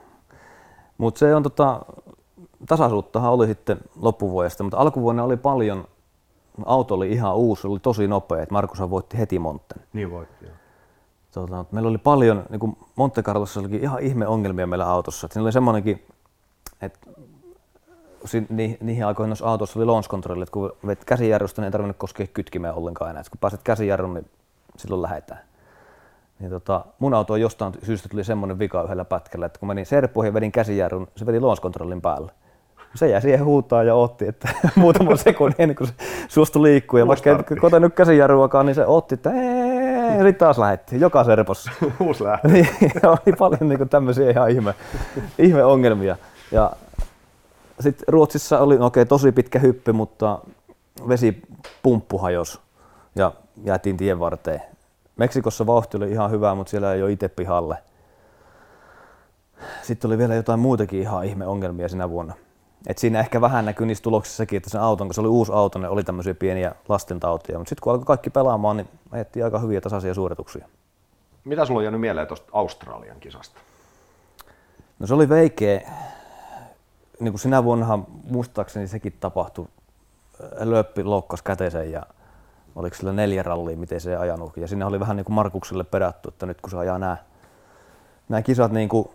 Mutta se on tota, tasaisuuttahan oli sitten loppuvuodesta, mutta alkuvuonna oli paljon, auto oli ihan uusi, oli tosi nopea, että Markushan voitti heti Monten. Niin voitti, joo. Tota, meillä oli paljon, niin kuin Monte Carlossa olikin ihan ihme ongelmia meillä autossa. Että siinä oli semmoinenkin, että ni, niihin aikoihin noissa autoissa oli launch control, että kun vet käsijarrusta, niin ei tarvinnut koskea kytkimeä ollenkaan enää. Et kun pääset käsijarrun, niin silloin lähdetään. Niin tota, mun auto jostain syystä tuli semmoinen vika yhdellä pätkällä, että kun menin serppuihin ja vedin käsijarrun, se veti launch controlin päälle. Se jäi siihen huutaa ja otti, että muutama sekunnin ennen kuin se suostui liikkuu. Ja vaikka ei kotenut käsijarruakaan, niin se otti, että ja sitten taas lähdettiin, joka serpossa. Uusi lähti. niin, oli paljon niin tämmöisiä ihan ihme, ihme ongelmia. Ja sitten Ruotsissa oli no okay, tosi pitkä hyppy, mutta vesipumppu hajosi ja jäätiin tien varteen. Meksikossa vauhti oli ihan hyvä, mutta siellä ei ole itse pihalle. Sitten oli vielä jotain muutakin ihan ihme ongelmia sinä vuonna. Et siinä ehkä vähän näkyy niissä tuloksissakin, että sen auton, kun se oli uusi auto, ne oli tämmöisiä pieniä lastentautia. Mutta sitten kun alkoi kaikki pelaamaan, niin ajettiin aika hyviä tasaisia suorituksia. Mitä sulla on jäänyt mieleen tuosta Australian kisasta? No se oli veikeä. Niin kuin sinä vuonna muistaakseni sekin tapahtui. Löppi loukkasi käteisen ja oliko sillä neljä rallia, miten se ei ajanut. Ja sinne oli vähän niin kuin Markukselle perätty, että nyt kun se ajaa nämä, nämä kisat niin kuin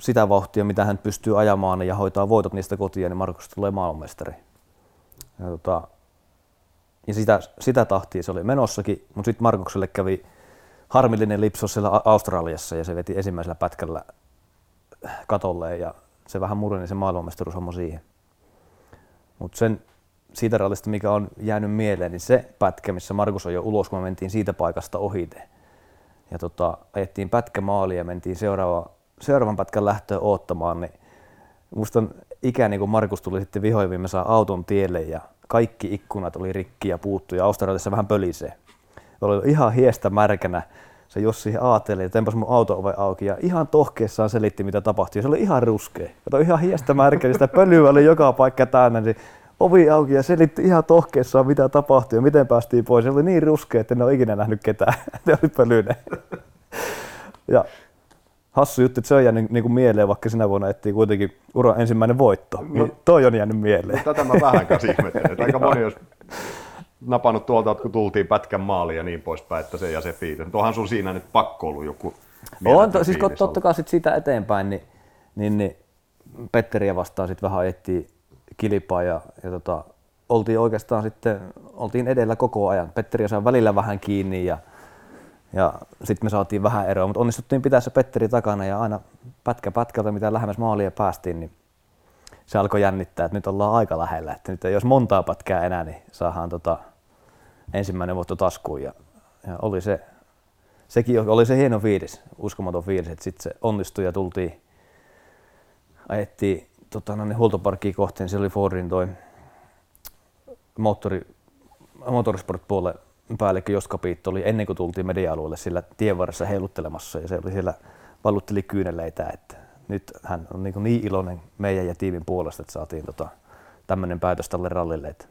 sitä vauhtia, mitä hän pystyy ajamaan ja hoitaa voitot niistä kotia, niin Markus tulee maailmanmestari. Ja, tota, ja sitä, sitä tahtia se oli menossakin, mutta sitten Markukselle kävi harmillinen lipsos siellä Australiassa ja se veti ensimmäisellä pätkällä katolle ja se vähän mureni se maailmanmestaruushomma siihen. Mutta sen siitä rallista, mikä on jäänyt mieleen, niin se pätkä, missä Markus on jo ulos, kun me mentiin siitä paikasta ohite. Ja tota, ajettiin pätkä maali ja mentiin seuraava, seuraavan pätkän lähtöön oottamaan, niin musta on ikä, niin kun Markus tuli sitten vihoin saa auton tielle ja kaikki ikkunat oli rikki ja puuttu ja Australiassa vähän pölisee. Oli ihan hiestä märkänä. Se Jussi aateli ja tempas mun auto ove auki ja ihan tohkeessaan selitti mitä tapahtui. Se oli ihan ruskea. Kato ihan hiestä märkänä, sitä pölyä oli joka paikka täynnä. Niin ovi auki ja selitti ihan tohkeessaan mitä tapahtui ja miten päästiin pois. Se oli niin ruskea, että en ole ikinä nähnyt ketään. Se oli pölyinen. Ja hassu juttu, että se on jäänyt niin kuin mieleen, vaikka sinä vuonna etsii kuitenkin uran ensimmäinen voitto. No, niin toi on jäänyt mieleen. Tätä mä vähän kanssa ihmettelen. Aika moni olisi napannut tuolta, kun tultiin pätkän maaliin ja niin poispäin, että se ja se fiilis. Onhan sun siinä nyt pakko ollut joku On, to, siis totta kai sit siitä eteenpäin, niin, niin, niin Petteriä vastaan sitten vähän ajettiin kilpaa ja, ja tota, oltiin oikeastaan sitten oltiin edellä koko ajan. Petteri sai välillä vähän kiinni ja, ja sitten me saatiin vähän eroa, mutta onnistuttiin pitää se Petteri takana ja aina pätkä pätkältä, mitä lähemmäs maalia päästiin, niin se alkoi jännittää, että nyt ollaan aika lähellä, että nyt ei jos montaa pätkää enää, niin saadaan tota ensimmäinen voitto taskuun. Ja, ja oli se, sekin oli se hieno fiilis, uskomaton fiilis, että sitten se onnistui ja tultiin, ajettiin tota, no niin, huoltoparkkiin kohteen, siellä oli Fordin toi moottori, motorsport-puolelle päällikkö Joska Piitto oli ennen kuin tultiin media-alueelle sillä tien varressa heiluttelemassa ja se oli siellä vallutteli kyyneleitä, että nyt hän on niin, niin iloinen meidän ja tiimin puolesta, että saatiin tota, tämmöinen päätös tälle rallille, että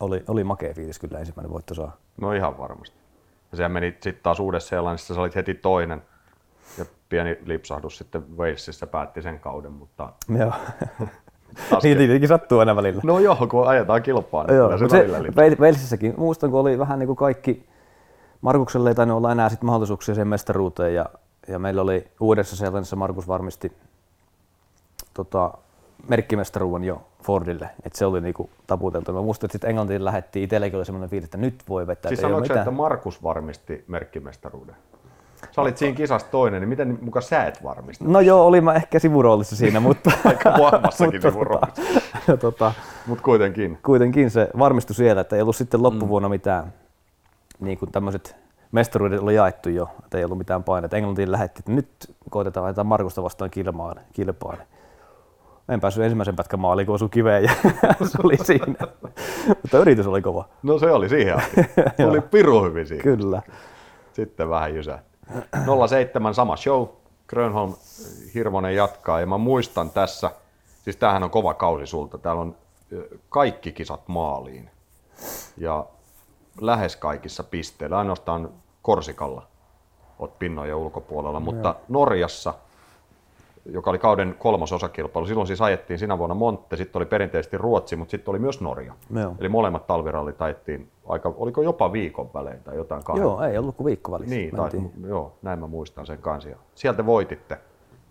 oli, oli makea fiilis kyllä ensimmäinen voitto saa. No ihan varmasti. Ja sehän meni sitten taas uudessa seelannissa, sä olit heti toinen ja pieni lipsahdus sitten Walesissa päätti sen kauden, mutta... Joo. niin tietenkin sattuu aina välillä. No joo, kun ajetaan kilpaa, niin joo, se, se Walesissakin, muistan kun oli vähän niin kuin kaikki, Markukselle ei tainnut olla enää sit mahdollisuuksia sen mestaruuteen ja, ja meillä oli uudessa Seelannissa Markus varmisti tota, merkkimestaruuden jo Fordille, että se oli niinku taputeltu. Mä muistan, että sitten Englantiin lähettiin, itselläkin oli semmoinen fiilis, että nyt voi vetää. Siis sanoitko, että Markus varmisti merkkimestaruuden? Sä olit siinä kisassa toinen, niin miten muka sä et varmista? No joo, olin mä ehkä sivuroolissa siinä, mutta... Aika vahvassakin sivuroolissa. tota, tota, Mutta kuitenkin. kuitenkin se varmistui siellä, että ei ollut sitten loppuvuonna mitään, niin kuin tämmöiset mestaruudet oli jaettu jo, että ei ollut mitään painetta. Englantiin lähetti, että nyt koitetaan laittaa Markusta vastaan kilpaan. kilpaan. En päässyt ensimmäisen pätkän maaliin, kun osui kiveen ja se oli siinä. Mutta yritys oli kova. No se oli siihen asti. Tuli piru hyvin siinä. Kyllä. Sitten vähän jysähti. 07 sama show. Grönholm Hirvonen jatkaa ja mä muistan tässä, siis tämähän on kova kausi sulta. Täällä on kaikki kisat maaliin. Ja lähes kaikissa pisteillä, ainoastaan Korsikalla oot pinnojen ulkopuolella, mutta Norjassa, joka oli kauden kolmas osakilpailu, silloin siis ajettiin sinä vuonna Montte, sitten oli perinteisesti Ruotsi, mutta sitten oli myös Norja. Joo. Eli molemmat talvirallit ajettiin aika, oliko jopa viikon välein tai jotain kahden. Joo, ei ollut kuin viikko välissä. Niin, tai, joo, näin mä muistan sen kanssa. Sieltä voititte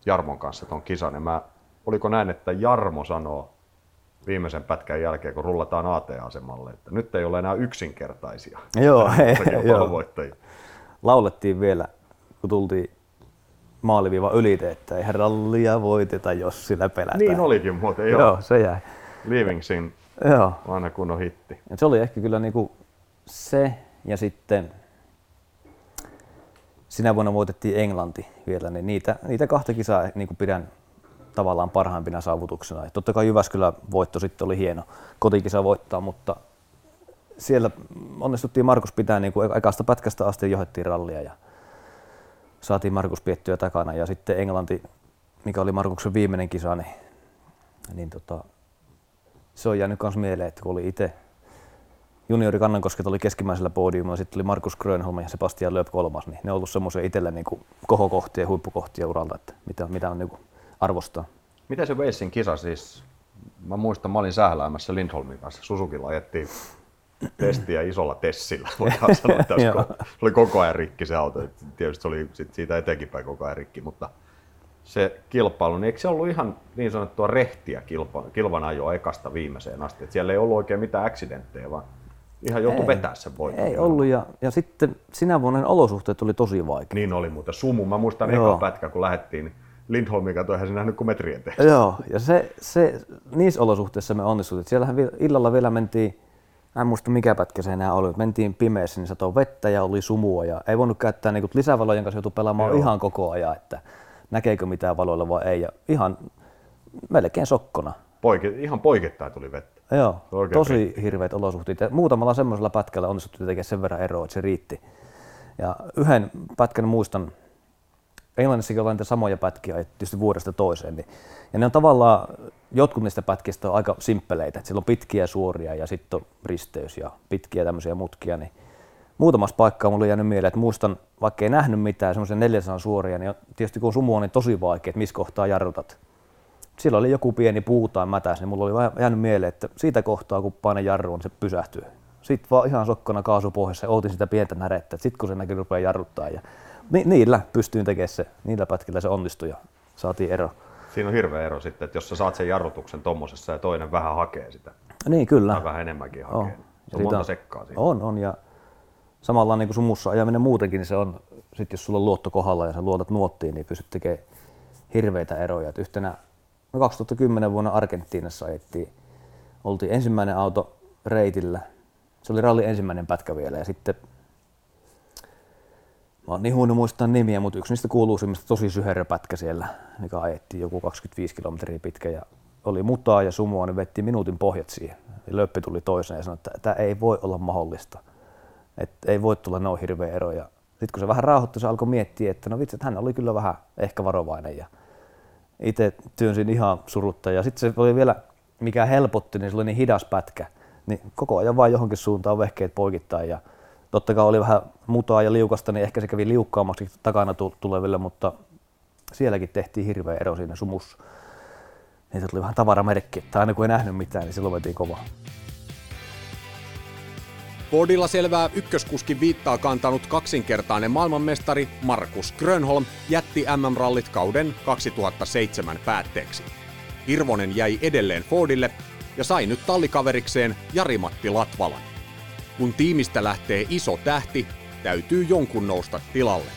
Jarmon kanssa ton kisan. Ja mä, oliko näin, että Jarmo sanoo viimeisen pätkän jälkeen, kun rullataan AT-asemalle, että nyt ei ole enää yksinkertaisia Joo, ei, joo. Laulettiin vielä, kun tultiin maaliviiva ylite, että ei rallia voiteta, jos sillä pelätään. Niin olikin muuten, joo. Joo, se jäi. Leaving Sin, Joo. vanha kunnon hitti. Ja se oli ehkä kyllä niinku se ja sitten sinä vuonna voitettiin Englanti vielä, niin niitä, niitä kahta kisaa niinku pidän tavallaan parhaimpina saavutuksena. Ja totta kai Jyväskylän voitto sitten oli hieno kotikisa voittaa, mutta siellä onnistuttiin Markus pitää niin kuin ekasta pätkästä asti johdettiin rallia ja saatiin Markus piettyä takana. Ja sitten Englanti, mikä oli Markuksen viimeinen kisa, niin, niin tota, se on jäänyt myös mieleen, että kun oli itse juniori Kannankosket oli keskimmäisellä podiumilla, sitten oli Markus Grönholm ja Sebastian Lööp kolmas, niin ne on ollut semmoisia itselle niin kuin kohokohtia ja huippukohtia uralta, että mitä, mitä on niin kuin arvostaa. Miten se Weissin kisa siis? Mä muistan, mä olin sähläämässä Lindholmin kanssa. Susukilla ajettiin testiä isolla Tessillä, voidaan sanoa kun se oli koko ajan rikki se auto. Tietysti se oli siitä eteenkinpäin koko ajan rikki, mutta se kilpailu, niin eikö se ollut ihan niin sanottua rehtiä kilpa, kilvan ajoa ekasta viimeiseen asti? Et siellä ei ollut oikein mitään accidenttejä, vaan ihan joutui Ei. vetää sen voiton. Ei ollut ja, ja sitten sinä vuonna olosuhteet oli tosi vaikeat. Niin oli muuten. Sumu, mä muistan Joo. eka pätkä, kun lähdettiin, niin Lindholmin kato, eihän se nähnyt kuin metri eteen. Joo, ja se, se, niissä olosuhteissa me onnistuttiin. Siellähän illalla vielä mentiin, mä en muista mikä pätkä se enää oli, mentiin pimeässä, niin satoi vettä ja oli sumua ja ei voinut käyttää niin lisävalojen kanssa joutui pelaamaan Joo. ihan koko ajan, että näkeekö mitään valoilla vai ei. Ja ihan melkein sokkona. Poike, ihan poikittain tuli vettä. Joo, Oikein tosi hirveät olosuhteet. Ja muutamalla semmoisella pätkällä onnistuttiin tekemään sen verran eroa, että se riitti. Ja yhden pätkän muistan, Englannissakin ollaan niitä samoja pätkiä tietysti vuodesta toiseen. Niin, ja ne on tavallaan, jotkut niistä pätkistä on aika simppeleitä, että siellä on pitkiä suoria ja sitten on risteys ja pitkiä tämmöisiä mutkia. Niin muutamassa paikkaa mulle on jäänyt mieleen, että muistan, vaikka ei nähnyt mitään semmoisia 400 suoria, niin tietysti kun on sumu on niin tosi vaikea, että missä kohtaa jarrutat. Silloin oli joku pieni puu tai mätäs, niin mulla oli vähän jäänyt mieleen, että siitä kohtaa kun paine jarruun, niin se pysähtyy. Sitten vaan ihan sokkona kaasupohjassa ja ootin sitä pientä närettä, sitten kun se näkyy rupeaa jarruttaa. Ja ni- niillä pystyin tekemään se, niillä pätkillä se onnistui ja saatiin ero. Siinä on hirveä ero sitten, että jos sä saat sen jarrutuksen tommosessa ja toinen vähän hakee sitä, Niin kyllä. tai vähän enemmänkin hakee. On. Se on monta sekkaa siinä. On, on ja samalla niin kuin sumussa ajaminen muutenkin, niin se on, sit jos sulla on luotto kohdalla ja sä luotat nuottiin, niin pystyt tekemään hirveitä eroja. Et yhtenä, me 2010 vuonna Argentiinassa ajettiin, oltiin ensimmäinen auto reitillä, se oli ralli ensimmäinen pätkä vielä ja sitten Mä oon niin huono muistaa nimiä, mutta yksi niistä kuuluisimmista tosi syherö pätkä siellä, mikä ajettiin joku 25 kilometriä pitkä ja oli mutaa ja sumua, niin vettiin minuutin pohjat siihen. Löppi tuli toiseen ja sanoi, että tämä ei voi olla mahdollista. Että ei voi tulla noin hirveä ero. Ja sitten kun se vähän rauhoittui, se alkoi miettiä, että no vitsi, että hän oli kyllä vähän ehkä varovainen. Ja itse työnsin ihan surutta. Ja sitten se oli vielä, mikä helpotti, niin se oli niin hidas pätkä. Niin koko ajan vaan johonkin suuntaan vehkeet poikittain. Ja totta kai oli vähän mutaa ja liukasta, niin ehkä se kävi liukkaammaksi takana tu- tuleville, mutta sielläkin tehtiin hirveä ero siinä sumussa. Niitä tuli vähän tavaramerkki, että aina kun ei nähnyt mitään, niin silloin vetiin kovaa. Fordilla selvää ykköskuskin viittaa kantanut kaksinkertainen maailmanmestari Markus Grönholm jätti MM-rallit kauden 2007 päätteeksi. Hirvonen jäi edelleen Fordille ja sai nyt tallikaverikseen Jari-Matti Latvalan. Kun tiimistä lähtee iso tähti, täytyy jonkun nousta tilalle.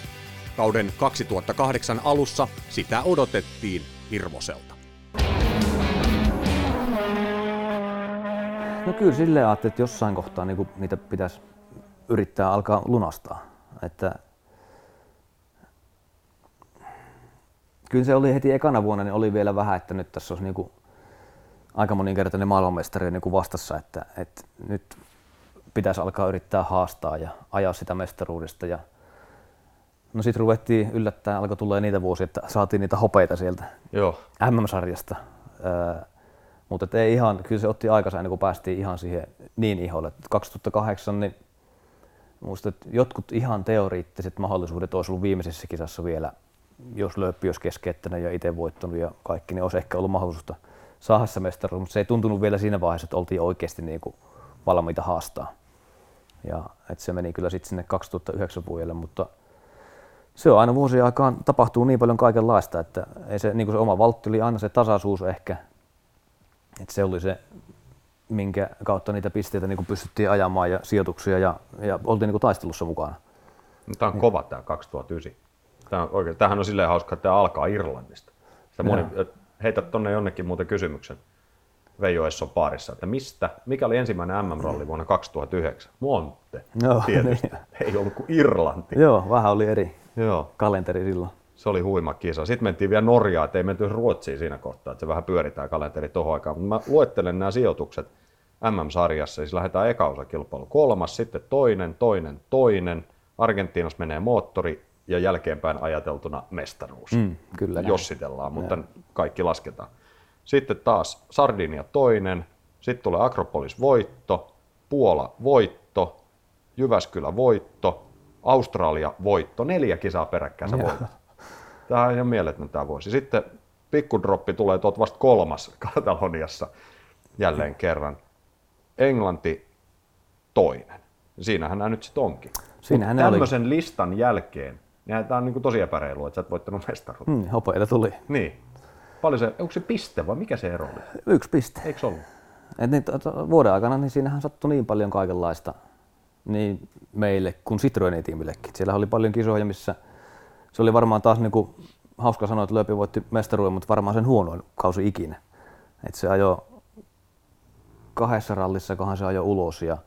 Kauden 2008 alussa sitä odotettiin hirvoselta. No kyllä silleen ajattelin, että jossain kohtaa niin niitä pitäisi yrittää alkaa lunastaa. Että kyllä se oli heti ekana vuonna, niin oli vielä vähän, että nyt tässä olisi niin kuin aika moninkertainen maailmanmestari niin kuin vastassa, että, että nyt pitäisi alkaa yrittää haastaa ja ajaa sitä mestaruudesta. Ja no sitten ruvettiin yllättäen, alkoi tulla niitä vuosia, että saatiin niitä hopeita sieltä Joo. MM-sarjasta. Öö, mutta ei ihan, kyllä se otti aikansa ennen kuin päästiin ihan siihen niin iholle. 2008 niin muistan, että jotkut ihan teoriittiset mahdollisuudet olisi ollut viimeisessä kisassa vielä, jos lööppi olisi keskeyttänyt ja itse voittanut ja kaikki, niin olisi ehkä ollut mahdollisuutta saada se mestaruus, mutta se ei tuntunut vielä siinä vaiheessa, että oltiin oikeasti niin kuin valmiita haastaa. Ja että se meni kyllä sitten sinne 2009 vuodelle, mutta se on aina vuosien aikaan tapahtuu niin paljon kaikenlaista, että ei se, niin kuin se oma valtti oli aina se tasaisuus ehkä, että se oli se, minkä kautta niitä pisteitä niin pystyttiin ajamaan ja sijoituksia ja, ja oltiin niin taistelussa mukana. Tämä on kova tämä 2009. Tämä on oikein, tämähän on silleen hauska, että tämä alkaa Irlannista. Sitä moni, heität tonne jonnekin muuten kysymyksen Veijo Esson paarissa, että mistä, mikä oli ensimmäinen MM-ralli vuonna 2009? Monte, Joo, tietysti. niin. Ei ollut kuin Irlanti. Joo, vähän oli eri Joo. kalenteri silloin. Se oli huima kisa. Sitten mentiin vielä Norjaan, ettei menty Ruotsiin siinä kohtaa, että se vähän pyöritään kalenteri tuohon aikaan. Mutta mä luettelen nämä sijoitukset MM-sarjassa. Siis lähdetään eka osakilpailu. Kolmas, sitten toinen, toinen, toinen. Argentiinassa menee moottori ja jälkeenpäin ajateltuna mestaruus. Mm, kyllä näin. Jossitellaan, mutta kaikki lasketaan. Sitten taas Sardinia toinen, sitten tulee Akropolis voitto, Puola voitto, Jyväskylä voitto, Australia voitto, neljä kisaa peräkkäin voitat. Tämä on ihan mieletön tämä vuosi. Sitten pikkudroppi tulee tuot vasta kolmas Kataloniassa jälleen kerran. Englanti toinen. Siinähän nämä nyt sitten onkin. Siinähän ne oli. tämmöisen listan jälkeen, niin tämä on niin tosi epäreilua, että sä et voittanut mestaruutta. Mm, hopeita tuli. Niin. Paljon se, onko se piste vai mikä se ero oli? Yksi piste. Eikö ollut? Et niin, vuoden aikana niin siinähän sattui niin paljon kaikenlaista niin meille kuin Citroenin tiimillekin. Siellä oli paljon kisoja, missä se oli varmaan taas niin kuin, hauska sanoa, että Lööpi voitti mestaruuden, mutta varmaan sen huonoin kausi ikinä. Et se ajoi kahdessa rallissa, kohan se ajoi ulos. Ja,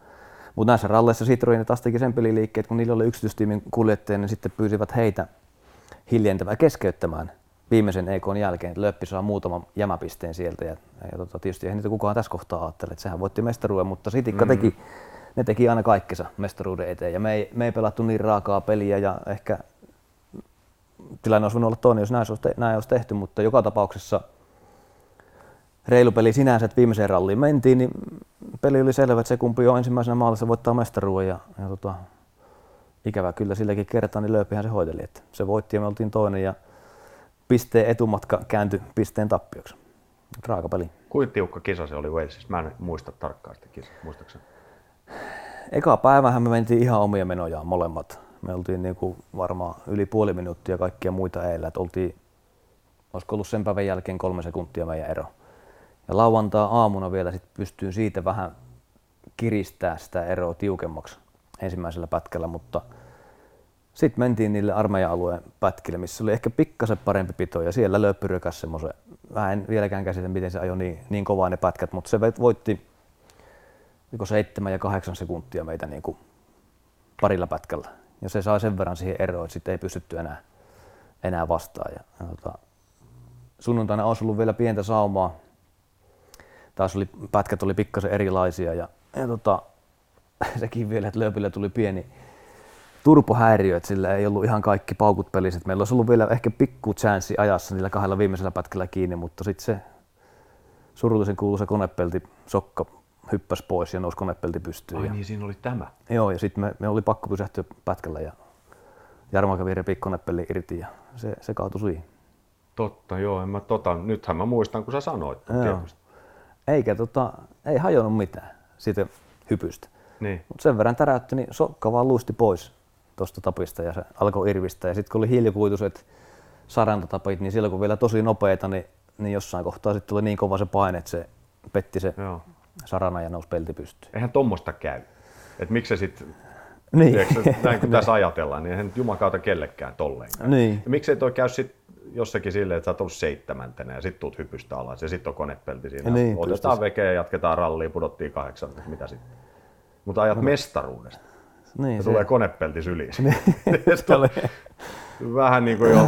mutta näissä ralleissa Citroen taas teki sen peliliikkeet, kun niillä oli yksityistiimin kuljettajia, niin sitten pyysivät heitä hiljentämään keskeyttämään viimeisen EKn jälkeen, että Löppi saa muutaman jämäpisteen sieltä. Ja, ja tota, tietysti ei niitä kukaan tässä kohtaa ajattele, että sehän voitti mestaruuden, mutta Sitikka mm. teki, ne teki aina kaikkensa mestaruuden eteen. Ja me ei, me ei pelattu niin raakaa peliä ja ehkä tilanne olisi voinut olla toinen, jos näin olisi, te- näin olisi tehty, mutta joka tapauksessa reilu peli sinänsä, että viimeiseen ralliin mentiin, niin peli oli selvä, että se kumpi on ensimmäisenä maalissa voittaa mestaruuden ja, ja tota, ikävä kyllä silläkin kertaa, niin Lööpihän se hoiteli, että se voitti ja me oltiin toinen ja pisteen etumatka kääntyi pisteen tappioksi. Raaka peli. Kuinka tiukka kisa se oli Walesissa? Mä en muista tarkkaan sitä kisaa, muistaakseni? Eka päivähän me mentiin ihan omia menojaan molemmat. Me oltiin niinku varmaan yli puoli minuuttia kaikkia muita eillä, että oltiin, olisiko ollut sen päivän jälkeen kolme sekuntia meidän ero. Ja lauantaa aamuna vielä sit pystyin siitä vähän kiristää sitä eroa tiukemmaksi ensimmäisellä pätkällä, mutta sitten mentiin niille armeijan-alueen pätkille, missä oli ehkä pikkasen parempi pito ja siellä lööppi rykäs semmoisen, mä en vieläkään käsitä, miten se ajoi niin, niin kovaa ne pätkät, mutta se voitti oliko seitsemän ja kahdeksan sekuntia meitä niin kuin parilla pätkällä. Ja se sai sen verran siihen eroon, että sitten ei pystytty enää, enää vastaan. Ja, ja tota, sunnuntaina olisi ollut vielä pientä saumaa. Taas oli, pätkät oli pikkasen erilaisia ja, ja tota, sekin vielä, että lööpillä tuli pieni turpohäiriö, että sillä ei ollut ihan kaikki paukut pelissä. Meillä olisi ollut vielä ehkä pikku chanssi ajassa niillä kahdella viimeisellä pätkällä kiinni, mutta sitten se surullisen kuuluisa konepelti sokka hyppäsi pois ja nousi konepelti pystyyn. Ai ja, niin, siinä oli tämä. Joo, ja sitten me, me, oli pakko pysähtyä pätkällä ja Jarmo kävi repi konepelli irti ja se, se kaatui siihen. Totta, joo, en mä tota, nythän mä muistan, kun sä sanoit. Joo. Eikä tota, ei hajonnut mitään siitä hypystä. Niin. Mutta sen verran täräytti, niin sokka vaan luisti pois tuosta tapista ja se alkoi irvistä. Ja sitten kun oli hiilikuituiset sarantatapit, niin silloin kun vielä tosi nopeita, niin, niin jossain kohtaa sitten tuli niin kova se paine, että se petti se Joo. Sarana ja nousi pelti pystyyn. Eihän tommosta käy. Et miksi se sit, Niin. Tiedätkö, näin kun tässä ajatellaan, niin eihän nyt jumakauta kellekään tolleen. Niin. Ja miksei toi käy sit jossakin silleen, että sä oot ollut seitsemäntenä ja sit tuut hypystä alas ja sit on konepelti siinä. Niin, Otetaan vekeä ja jatketaan rallia, pudottiin kahdeksan, mitä sitten. Mutta ajat mestaruudesta Niin, ja se, tulee konepelti syliin. se oli, Vähän niin kuin jo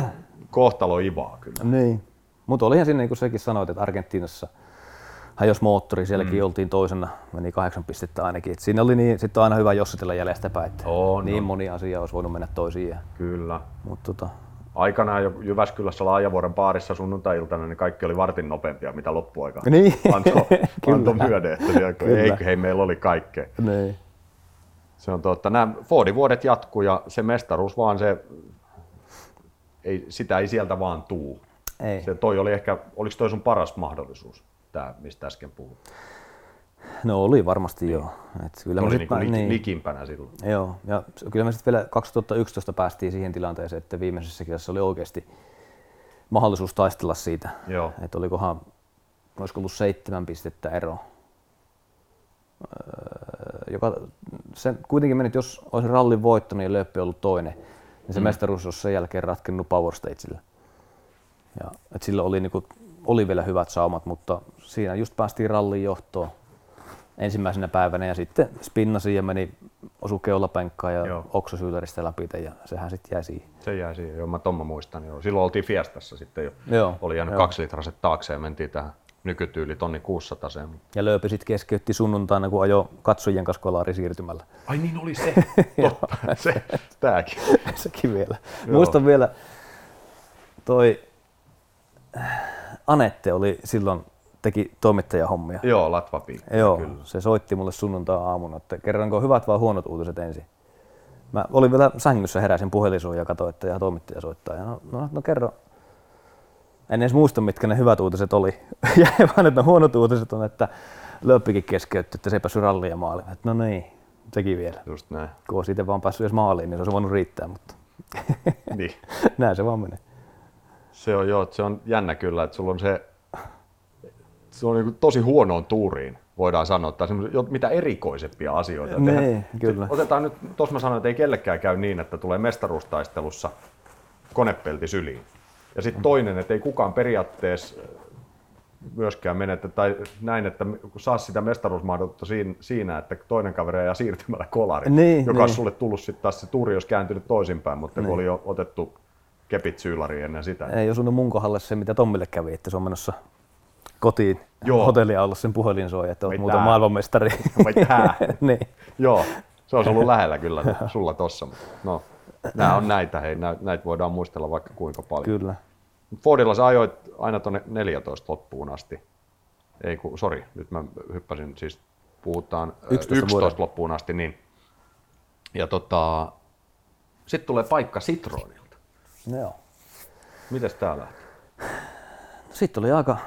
kohtalo ivaa kyllä. niin. Mutta olihan siinä, niin kuin säkin sanoit, että Argentiinassa hajosi moottori, sielläkin mm. oltiin toisena, meni kahdeksan pistettä ainakin. Et siinä oli niin, sitten on aina hyvä jossitella jäljestä päin, että On, niin on. moni asia olisi voinut mennä toisiin. Kyllä. mutta tota, Aikanaan jo Jyväskylässä Laajavuoren baarissa sunnuntai-iltana, niin kaikki oli vartin nopeampia, mitä loppuaika Niin. antoi anto myöden. Että tiedätkö, Kyllä. ei, hei, meillä oli kaikkea. niin. Se on totta. Nämä Fordin vuodet jatkuu ja se mestaruus vaan se, ei, sitä ei sieltä vaan tuu. Ei. Se toi oli ehkä, oliko toi sun paras mahdollisuus, tämä mistä äsken puhuit? No oli varmasti joo. Et kyllä oli niinku pä- li, niin. likimpänä silloin. Joo, ja kyllä me sitten vielä 2011 päästiin siihen tilanteeseen, että viimeisessä kisassa oli oikeasti mahdollisuus taistella siitä. Joo. Että olikohan, olisiko ollut seitsemän pistettä ero. Öö, joka, se kuitenkin meni, että jos olisi rallin voittanut ja Lööppi ollut toinen, niin se mm. mestaruus olisi sen jälkeen ratkennut Power Stagella. Ja, et silloin oli, niinku, oli vielä hyvät saumat, mutta siinä just päästiin rallin johtoon ensimmäisenä päivänä ja sitten spinnasi ja meni osu keulapenkkaan ja oksasyyläristä läpi ja sehän sitten jäi siihen. Se jäi siihen, joo, mä Tomma muistan. Joo. Silloin oltiin Fiestassa sitten jo. Joo, Oli jäänyt joo. kaksi litraset taakse ja mentiin tähän nykytyyli tonni 600 Ja Lööpi sitten keskeytti sunnuntaina, kun ajoi katsojien kanssa kolari siirtymällä. Ai niin oli se, totta, se, tääkin. Sekin vielä. Joo. Muistan vielä, toi Anette oli silloin, teki toimittajahommia. Joo, Latvapi. Joo, Kyllä. se soitti mulle sunnuntai-aamuna, että kerranko hyvät vai huonot uutiset ensin. Mä olin vielä sängyssä, heräsin puhelisuun ja katsoin, että ja toimittaja soittaa. Ja no, no, no kerro. En edes muista, mitkä ne hyvät uutiset oli. Jäi vaan, että ne huonot uutiset on, että Löppikin keskeytti, että se ei päässyt ralliin ja maaliin. Että no niin, sekin vielä. Just näin. Kun olisi itse vaan päässyt edes maaliin, niin se olisi voinut riittää, mutta Niin. näin se vaan menee. Se on joo, se on jännä kyllä, että sulla on se, se on niin tosi huonoon tuuriin, voidaan sanoa, tai mitä erikoisempia asioita. Niin, Eihän- kyllä. Otetaan nyt, tuossa mä sanoin, että ei kellekään käy niin, että tulee mestaruustaistelussa konepelti syliin. Ja sitten toinen, että ei kukaan periaatteessa myöskään menetä, tai näin, että saa sitä mestaruusmahdollisuutta siinä, että toinen kaveri ajaa siirtymällä kolari, Niin, joka niin. olisi sulle tullut sitten taas se tuuri, jos kääntynyt toisinpäin, mutta Niin. kun oli jo otettu kepit syylariin ennen sitä. Ei osunut mun kohdalle se, mitä Tommille kävi, että se on menossa kotiin Joo. hotellia olla sen puhelin soi, että Vai muuten maailmanmestari. Vai tää? niin. Joo, se olisi ollut lähellä kyllä sulla tossa. No, nämä on näitä, hei, nä- näitä voidaan muistella vaikka kuinka paljon. Kyllä. Fordilla sä ajoit aina tuonne 14 loppuun asti. Ei kun, sori, nyt mä hyppäsin, siis puhutaan ö, 11 11 vuoden. loppuun asti, niin. Ja tota, sitten tulee paikka Citronilta. No joo. Mites tää lähti? Sitten oli aika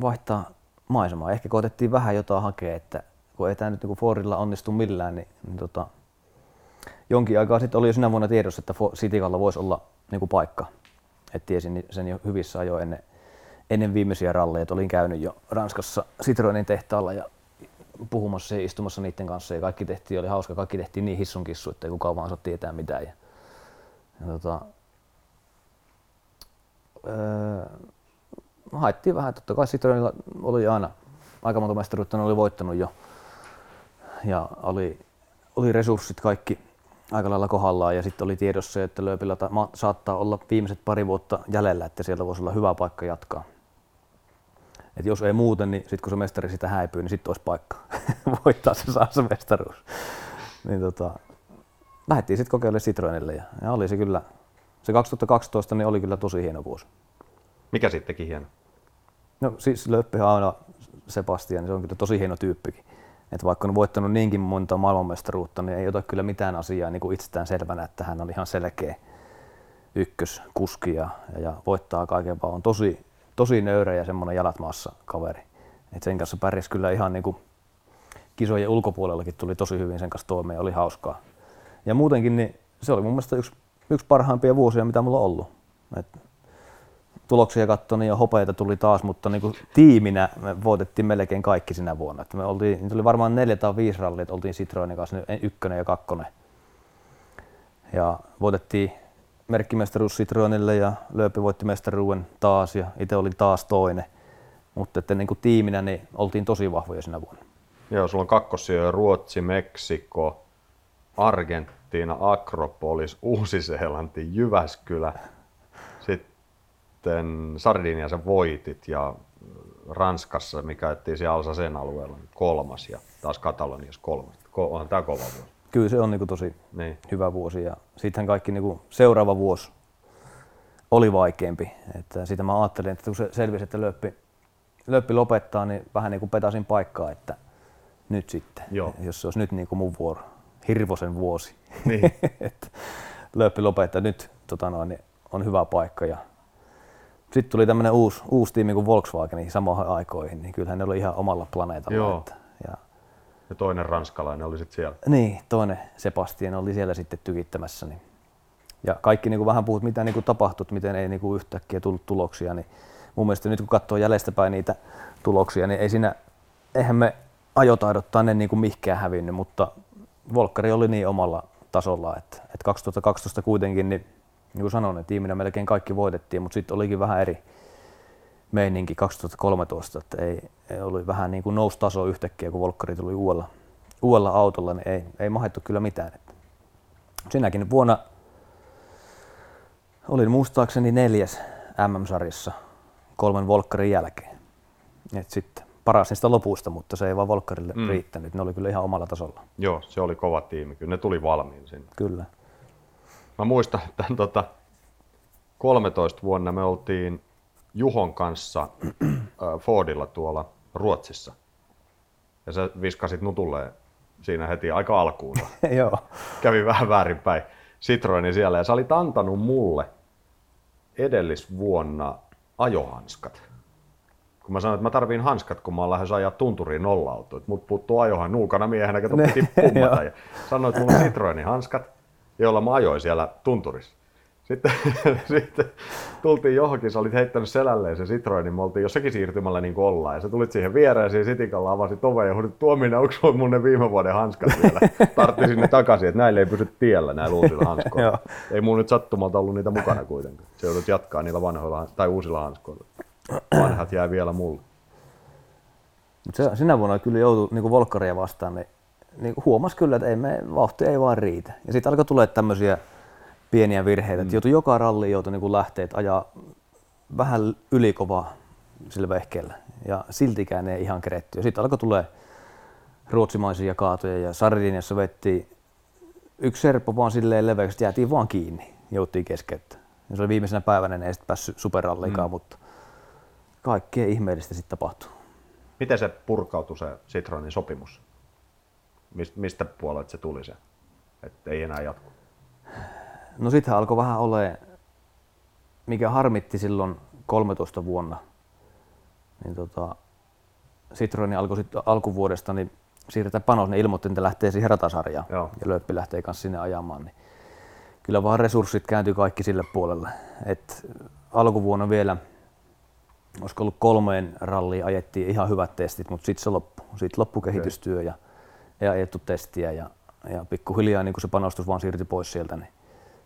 vaihtaa maisemaa. Ehkä koetettiin vähän jotain hakea, että kun ei tämä nyt niin Fordilla onnistu millään, niin, niin tota, jonkin aikaa sitten oli jo sinä vuonna tiedossa, että Citicalla voisi olla niin kuin paikka. Et tiesin sen jo hyvissä ajoin ennen, ennen viimeisiä ralleja. Et olin käynyt jo Ranskassa Citroenin tehtaalla ja puhumassa ja istumassa niiden kanssa ja kaikki tehtiin, oli hauska, kaikki tehtiin niin hissun kissu, että ei kukaan vaan saa tietää mitään. Ja, ja tota, öö, haettiin vähän, totta kai Citroenilla oli aina aika monta mestaruutta, ne oli voittanut jo. Ja oli, oli resurssit kaikki aika lailla kohdallaan ja sitten oli tiedossa, että Lööpillä ta- ma- saattaa olla viimeiset pari vuotta jäljellä, että sieltä voisi olla hyvä paikka jatkaa. Et jos ei muuten, niin sitten kun se mestari sitä häipyy, niin sitten olisi paikka voittaa se saa se mestaruus. Niin tota, lähdettiin sitten kokeilemaan Citroenille ja, ja oli se kyllä, se 2012 niin oli kyllä tosi hieno vuosi. Mikä sitten teki hieno? No siis Löppihän aina Sebastian, niin se on kyllä tosi hieno tyyppikin. Et vaikka on voittanut niinkin monta maailmanmestaruutta, niin ei ota kyllä mitään asiaa niin kuin itsestään selvänä, että hän on ihan selkeä ykköskuski ja, ja, ja voittaa kaiken, vaan on tosi, tosi nöyrä ja semmoinen jalat maassa kaveri. Et sen kanssa pärjäsi kyllä ihan niin kuin kisojen ulkopuolellakin tuli tosi hyvin sen kanssa toimeen oli hauskaa. Ja muutenkin niin se oli mun mielestä yksi, yksi parhaimpia vuosia, mitä mulla on ollut. Et tuloksia katsoin ja hopeita tuli taas, mutta niin kuin tiiminä me voitettiin melkein kaikki sinä vuonna. Että me oltiin, niitä oli varmaan neljä tai viisi rallia, että oltiin Citroenin kanssa ne ykkönen ja kakkonen Ja voitettiin merkkimestaruus Citroenille ja Lööpi voitti mestaruuden taas ja itse olin taas toinen. Mutta että niin kuin tiiminä niin oltiin tosi vahvoja sinä vuonna. Joo, sulla on kakkosia Ruotsi, Meksiko, Argentiina, Akropolis, Uusi-Seelanti, Jyväskylä. Sitten Sardiniassa voitit ja Ranskassa, mikä ajettiin siellä sen alueella, kolmas ja taas Kataloniassa kolmas. Onhan tämä kova vuosi. Kyllä se on niin kuin tosi Niin. hyvä vuosi ja sittenhän kaikki niin kuin seuraava vuosi oli vaikeampi. Että sitä mä ajattelin, että kun se selvisi, että löppi, löppi lopettaa, niin vähän niin kuin petasin paikkaa, että nyt sitten, Joo. jos se olisi nyt niin kuin mun vuoro, Hirvosen vuosi, Niin. löppi lopettaa nyt tota noin, niin on hyvä paikka. Ja sitten tuli tämmöinen uusi, uusi tiimi kuin Volkswagen samoihin aikoihin, niin kyllähän ne oli ihan omalla planeetalla. Joo. Että, ja Ja toinen ranskalainen oli sitten siellä. niin, toinen Sebastian oli siellä sitten tykittämässä. Niin. Ja kaikki niin kuin vähän puhut, mitä niin kuin tapahtui, että miten ei niin kuin yhtäkkiä tullut tuloksia, niin mun mielestä nyt kun katsoo jäljestäpäin niitä tuloksia, niin ei siinä, eihän me ajotaidot tänne niin kuin mihkään hävinnyt, mutta Volkkari oli niin omalla tasolla, että, että 2012 kuitenkin, niin, niin kuin sanoin, tiiminä melkein kaikki voitettiin, mutta sitten olikin vähän eri meininki 2013, että ei, ei oli vähän niin kuin nousi taso yhtäkkiä, kun Volkkari tuli uudella, uudella autolla, niin ei, ei mahettu kyllä mitään. Että sinäkin vuonna olin muistaakseni neljäs MM-sarjassa kolmen Volkkarin jälkeen. Et sitten paras niistä lopuista, mutta se ei vaan Volkkarille mm. riittänyt. Ne oli kyllä ihan omalla tasolla. Joo, se oli kova tiimi. Kyllä ne tuli valmiin sinne. Kyllä. Mä muistan, että tota, 13 vuonna me oltiin Juhon kanssa Fordilla tuolla Ruotsissa. Ja sä viskasit nutulle siinä heti aika alkuun. Joo. Kävi vähän väärinpäin Citroenin siellä ja sä olit antanut mulle edellisvuonna ajohanskat. Kun mä sanoin, että mä tarviin hanskat, kun mä oon lähes ajaa tunturiin nolla että mut puuttuu ajohan nuukana miehenä, kato piti pummata. Ja sanoit mulle Citroenin hanskat, joilla mä ajoin siellä tunturissa. Sitten, sitten tultiin johonkin, sä olit heittänyt selälleen se Citroen, niin me oltiin jossakin siirtymällä niin kuin ollaan. Ja sä tulit siihen viereen, siinä sitikalla avasit oven ja huudit, Tuominen, onko sulla mun ne viime vuoden hanskat vielä? Tarttisin ne takaisin, että näille ei pysy tiellä näillä uusilla hanskoilla. Ei mun nyt sattumalta ollut niitä mukana kuitenkaan. Se joudut jatkaa niillä vanhoilla tai uusilla hanskoilla. Vanhat jää vielä mulle. Mut se, sinä vuonna kyllä joutui niin Volkkaria vastaan, niin, niin huomasi kyllä, että ei me, vauhti ei vaan riitä. Ja sitten alkoi tulla tämmöisiä pieniä virheitä, että joutui joka ralli joutui niin lähteä, että ajaa vähän ylikovaa sillä vehkeellä. Ja siltikään ei ihan keretty. Ja sitten alkoi tulee ruotsimaisia kaatoja ja Sardiniassa vettiin yksi serppo vaan silleen leveäksi, että jäätiin vaan kiinni, jouttiin keskeyttä. Ja se oli viimeisenä päivänä, niin ei sitten päässyt superralliikaan, mm. mutta kaikkea ihmeellistä sitten tapahtuu. Miten se purkautui se Citroenin sopimus? Mist, mistä puolelta se tuli se? Että ei enää jatku. No sittenhän alkoi vähän ole, mikä harmitti silloin 13 vuonna, niin tota, Citroen alkoi sitten alkuvuodesta niin siirtää panos, ne ilmoitti, että lähtee siihen ratasarjaan Joo. ja Lööppi lähtee kanssa sinne ajamaan. Niin kyllä vaan resurssit kääntyi kaikki sille puolelle. Et alkuvuonna vielä, olisiko ollut kolmeen ralliin ajettiin ihan hyvät testit, mutta sitten se loppui. Sitten loppui kehitystyö ja ei ajettu testiä ja, ja pikkuhiljaa niin kun se panostus vaan siirtyi pois sieltä, niin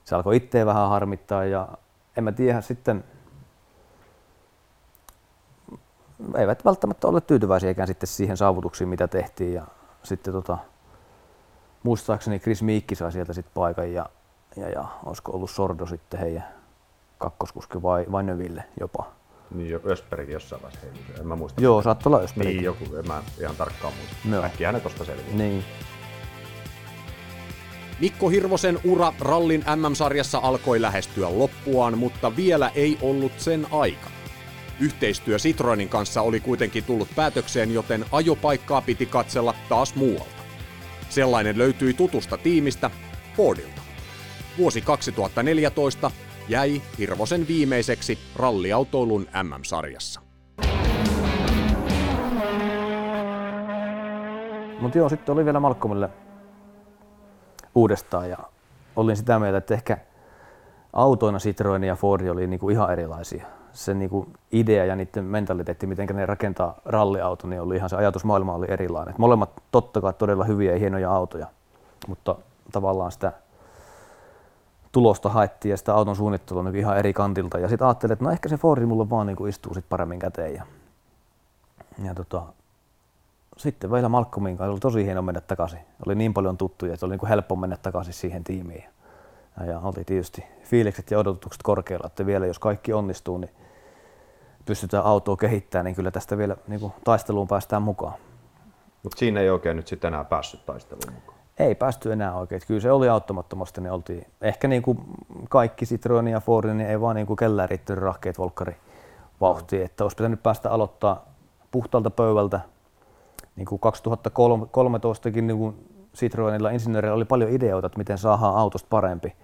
se alkoi itseä vähän harmittaa ja en mä tiedä sitten, eivät välttämättä ole tyytyväisiäkään sitten siihen saavutuksiin, mitä tehtiin ja sitten tota, muistaakseni Chris Miikki sai sieltä sitten paikan ja, ja, ja olisiko ollut Sordo sitten heidän kakkoskuski vai, vai Növille jopa. Niin jo Ösbergin jossain vaiheessa heilui. En mä muista. Joo, saattoi olla Ösberg. Niin joku, en mä ihan tarkkaan muista. Joo. Äkkiä ne tosta selviää. Niin. Mikko Hirvosen ura rallin MM-sarjassa alkoi lähestyä loppuaan, mutta vielä ei ollut sen aika. Yhteistyö Citroenin kanssa oli kuitenkin tullut päätökseen, joten ajopaikkaa piti katsella taas muualta. Sellainen löytyi tutusta tiimistä, Fordilta. Vuosi 2014 jäi Hirvosen viimeiseksi ralliautoilun MM-sarjassa. Mutta joo, sitten oli vielä Malcolmille uudestaan ja olin sitä mieltä, että ehkä autoina Citroen ja Ford oli niinku ihan erilaisia. Se niinku idea ja niiden mentaliteetti, miten ne rakentaa ralliauto, niin oli ihan se ajatusmaailma oli erilainen. Et molemmat totta kai todella hyviä ja hienoja autoja, mutta tavallaan sitä tulosta haettiin ja sitä auton suunnittelua niin ihan eri kantilta. Ja sitten ajattelin, että no ehkä se Fordi mulle vaan niin istuu sit paremmin käteen. Ja, ja tota, sitten vielä Malcolmin kanssa oli tosi hieno mennä takaisin. Oli niin paljon tuttuja, että oli niin kuin helppo mennä takaisin siihen tiimiin. Ja, ja oli tietysti fiilikset ja odotukset korkealla, että vielä jos kaikki onnistuu, niin pystytään autoa kehittämään, niin kyllä tästä vielä niin kuin taisteluun päästään mukaan. Mutta siinä ei oikein nyt sitten enää päässyt taisteluun mukaan. Ei päästy enää oikein. Kyllä se oli auttamattomasti, niin oltiin ehkä niin kuin kaikki Citroen ja Fordin, niin ei vaan niin kuin kellään riittänyt rahkeet volkkari vauhtiin. Että olisi pitänyt päästä aloittaa puhtaalta pöydältä. Niin kuin 2013kin niin kuin Citroenilla insinööreillä oli paljon ideoita, että miten saadaan autosta parempi.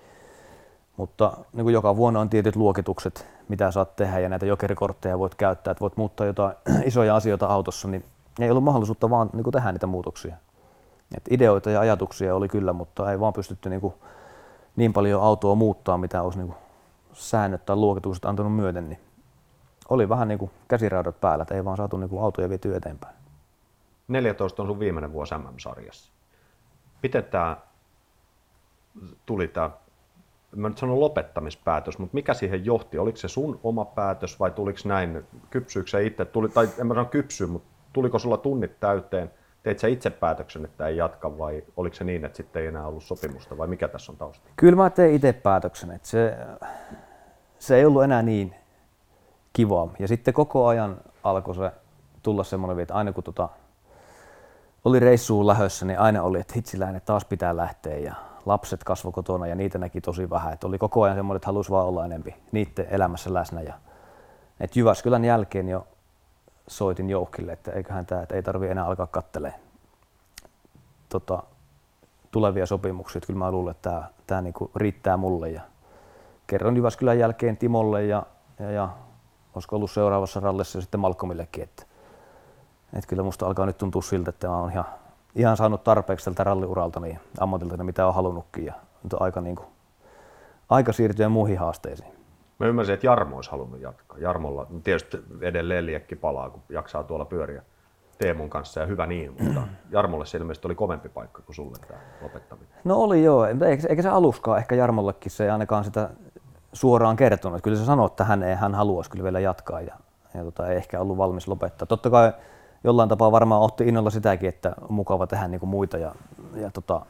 Mutta niin kuin joka vuonna on tietyt luokitukset, mitä saat tehdä ja näitä jokerikortteja voit käyttää, että voit muuttaa jotain isoja asioita autossa, niin ei ollut mahdollisuutta vaan niin kuin tehdä niitä muutoksia. Et ideoita ja ajatuksia oli kyllä, mutta ei vaan pystytty niin, kuin niin paljon autoa muuttaa, mitä olisi niin kuin säännöt tai luokitukset antanut myöten. Niin oli vähän niin kuin käsiraudat päällä, että ei vaan saatu niin kuin autoja vietyä eteenpäin. 14 on sun viimeinen vuosi MM-sarjassa. Miten tämä tuli tämä, mä nyt sanon lopettamispäätös, mutta mikä siihen johti? Oliko se sun oma päätös vai tuliko näin, kypsyykö se itse, tuli, tai en mä sano kypsy, mutta tuliko sulla tunnit täyteen, teit sä itse päätöksen, että ei jatka vai oliko se niin, että sitten ei enää ollut sopimusta vai mikä tässä on tausta? Kyllä mä tein itse päätöksen, että se, se ei ollut enää niin kiva. Ja sitten koko ajan alkoi se tulla semmoinen, että aina kun tota, oli reissuun lähössä, niin aina oli, että hitsiläinen taas pitää lähteä ja lapset kasvoi kotona ja niitä näki tosi vähän. Että oli koko ajan semmoinen, että halusi vaan olla enempi niiden elämässä läsnä. Ja, että Jyväskylän jälkeen jo soitin Joukkille, että eiköhän tämä, että ei tarvi enää alkaa kattelemaan tota, tulevia sopimuksia. Että kyllä mä luulen, että tämä, tämä niinku riittää mulle. Ja kerron Jyväskylän jälkeen Timolle ja, ja, ja olisiko ollut seuraavassa rallissa sitten Malcolmillekin, että, että kyllä musta alkaa nyt tuntua siltä, että mä oon ihan, ihan saanut tarpeeksi tältä ralliuralta niin ammatilta, mitä on halunnutkin ja nyt on aika, niin kuin, aika siirtyä muihin haasteisiin. Mä ymmärsin, että Jarmo olisi halunnut jatkaa. Jarmolla tietysti edelleen liekki palaa, kun jaksaa tuolla pyöriä Teemun kanssa ja hyvä niin, mutta Jarmolle se ilmeisesti oli kovempi paikka kuin sulle tämä lopettaminen. No oli joo, eikä, eikä se aluskaan ehkä Jarmollekin se ei ainakaan sitä suoraan kertonut. Kyllä se sanoi, että hän, ei, hän haluaisi kyllä vielä jatkaa ja, ja tota, ei ehkä ollut valmis lopettaa. Totta kai jollain tapaa varmaan otti innolla sitäkin, että on mukava tehdä niin kuin muita ja, ja tota,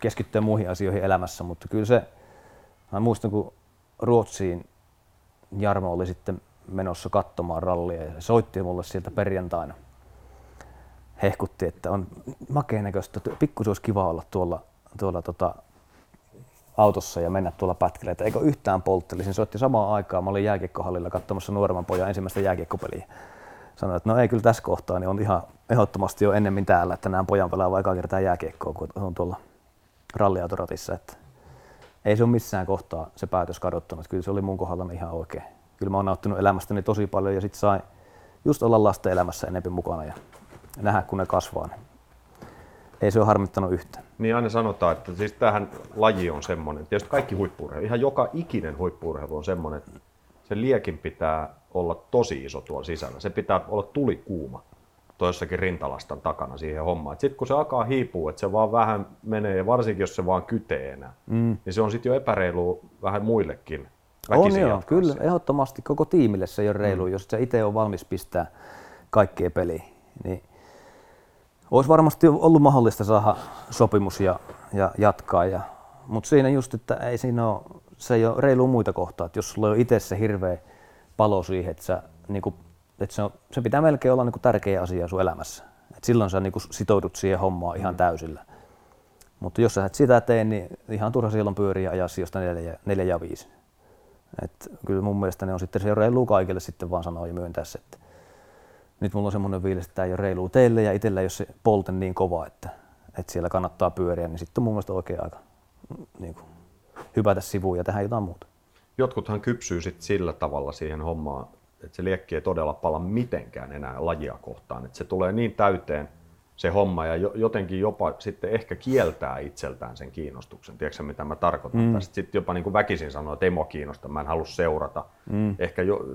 keskittyä muihin asioihin elämässä, mutta kyllä se, mä muistan kun Ruotsiin Jarmo oli sitten menossa katsomaan rallia ja soitti mulle sieltä perjantaina. Hehkutti, että on makea näköistä, että pikkusen olisi kiva olla tuolla, tuolla tota, autossa ja mennä tuolla pätkillä, että eikö yhtään poltteli. Se soitti samaan aikaan, mä olin jääkiekkohallilla katsomassa nuoremman pojan ensimmäistä jääkiekkopeliä. Sanoin, että no ei kyllä tässä kohtaa, niin on ihan ehdottomasti jo ennemmin täällä, että näen pojan pelaa vaikka kertaa jääkiekkoa, kun on tuolla ralliautoratissa. Että ei se ole missään kohtaa se päätös kadottanut. Kyllä se oli mun kohdalla ihan oikein. Kyllä mä oon nauttinut elämästäni tosi paljon ja sitten sai just olla lasten elämässä enemmän mukana ja nähdä, kun ne kasvaa. Niin ei se ole harmittanut yhtään. Niin aina sanotaan, että siis tähän laji on semmoinen, tietysti kaikki huippurheilu, ihan joka ikinen huippurheilu on semmoinen, että se liekin pitää olla tosi iso tuolla sisällä. Se pitää olla tulikuuma toissakin rintalastan takana siihen hommaan. Sitten kun se alkaa hiipua, että se vaan vähän menee, ja varsinkin jos se vaan kytee enää, mm. niin se on sitten jo epäreilu vähän muillekin. On joo, kyllä, sen. ehdottomasti koko tiimille se ei ole reilu, mm. jos se itse on valmis pistää kaikkea peliin. Niin olisi varmasti ollut mahdollista saada sopimus ja, ja jatkaa, ja, mutta siinä just, että ei siinä ole, se ei ole reilu muita kohtaa, että jos sulla on itse se hirveä palo siihen, että, sä, niin kuin, että se, on, se pitää melkein olla niin kuin tärkeä asia sun elämässä. Et silloin sä niin kuin sitoudut siihen hommaan ihan mm. täysillä. Mutta jos sä et sitä tee, niin ihan turha silloin pyöriä ajaa sijoista 4 4 ja 5. Et kyllä mun mielestä ne on sitten se reilu kaikille sitten vaan sanoa ja myöntää se, että nyt mulla on semmoinen fiilis, että tämä ei ole reilu teille ja itsellä ole se polte niin kova, että, että siellä kannattaa pyöriä, niin sitten on mun mielestä oikein aika niin kuin, hypätä sivuun ja tehdä jotain muuta. Jotkuthan kypsyy sit sillä tavalla siihen hommaan, että se liekki ei todella pala mitenkään enää lajia kohtaan. Että se tulee niin täyteen se homma ja jotenkin jopa sitten ehkä kieltää itseltään sen kiinnostuksen. Tiedätkö mitä mä tarkoitan mm. Sitten jopa niin kuin väkisin sanoo, että ei mua kiinnosta, mä en halua seurata. Mm. Ehkä jo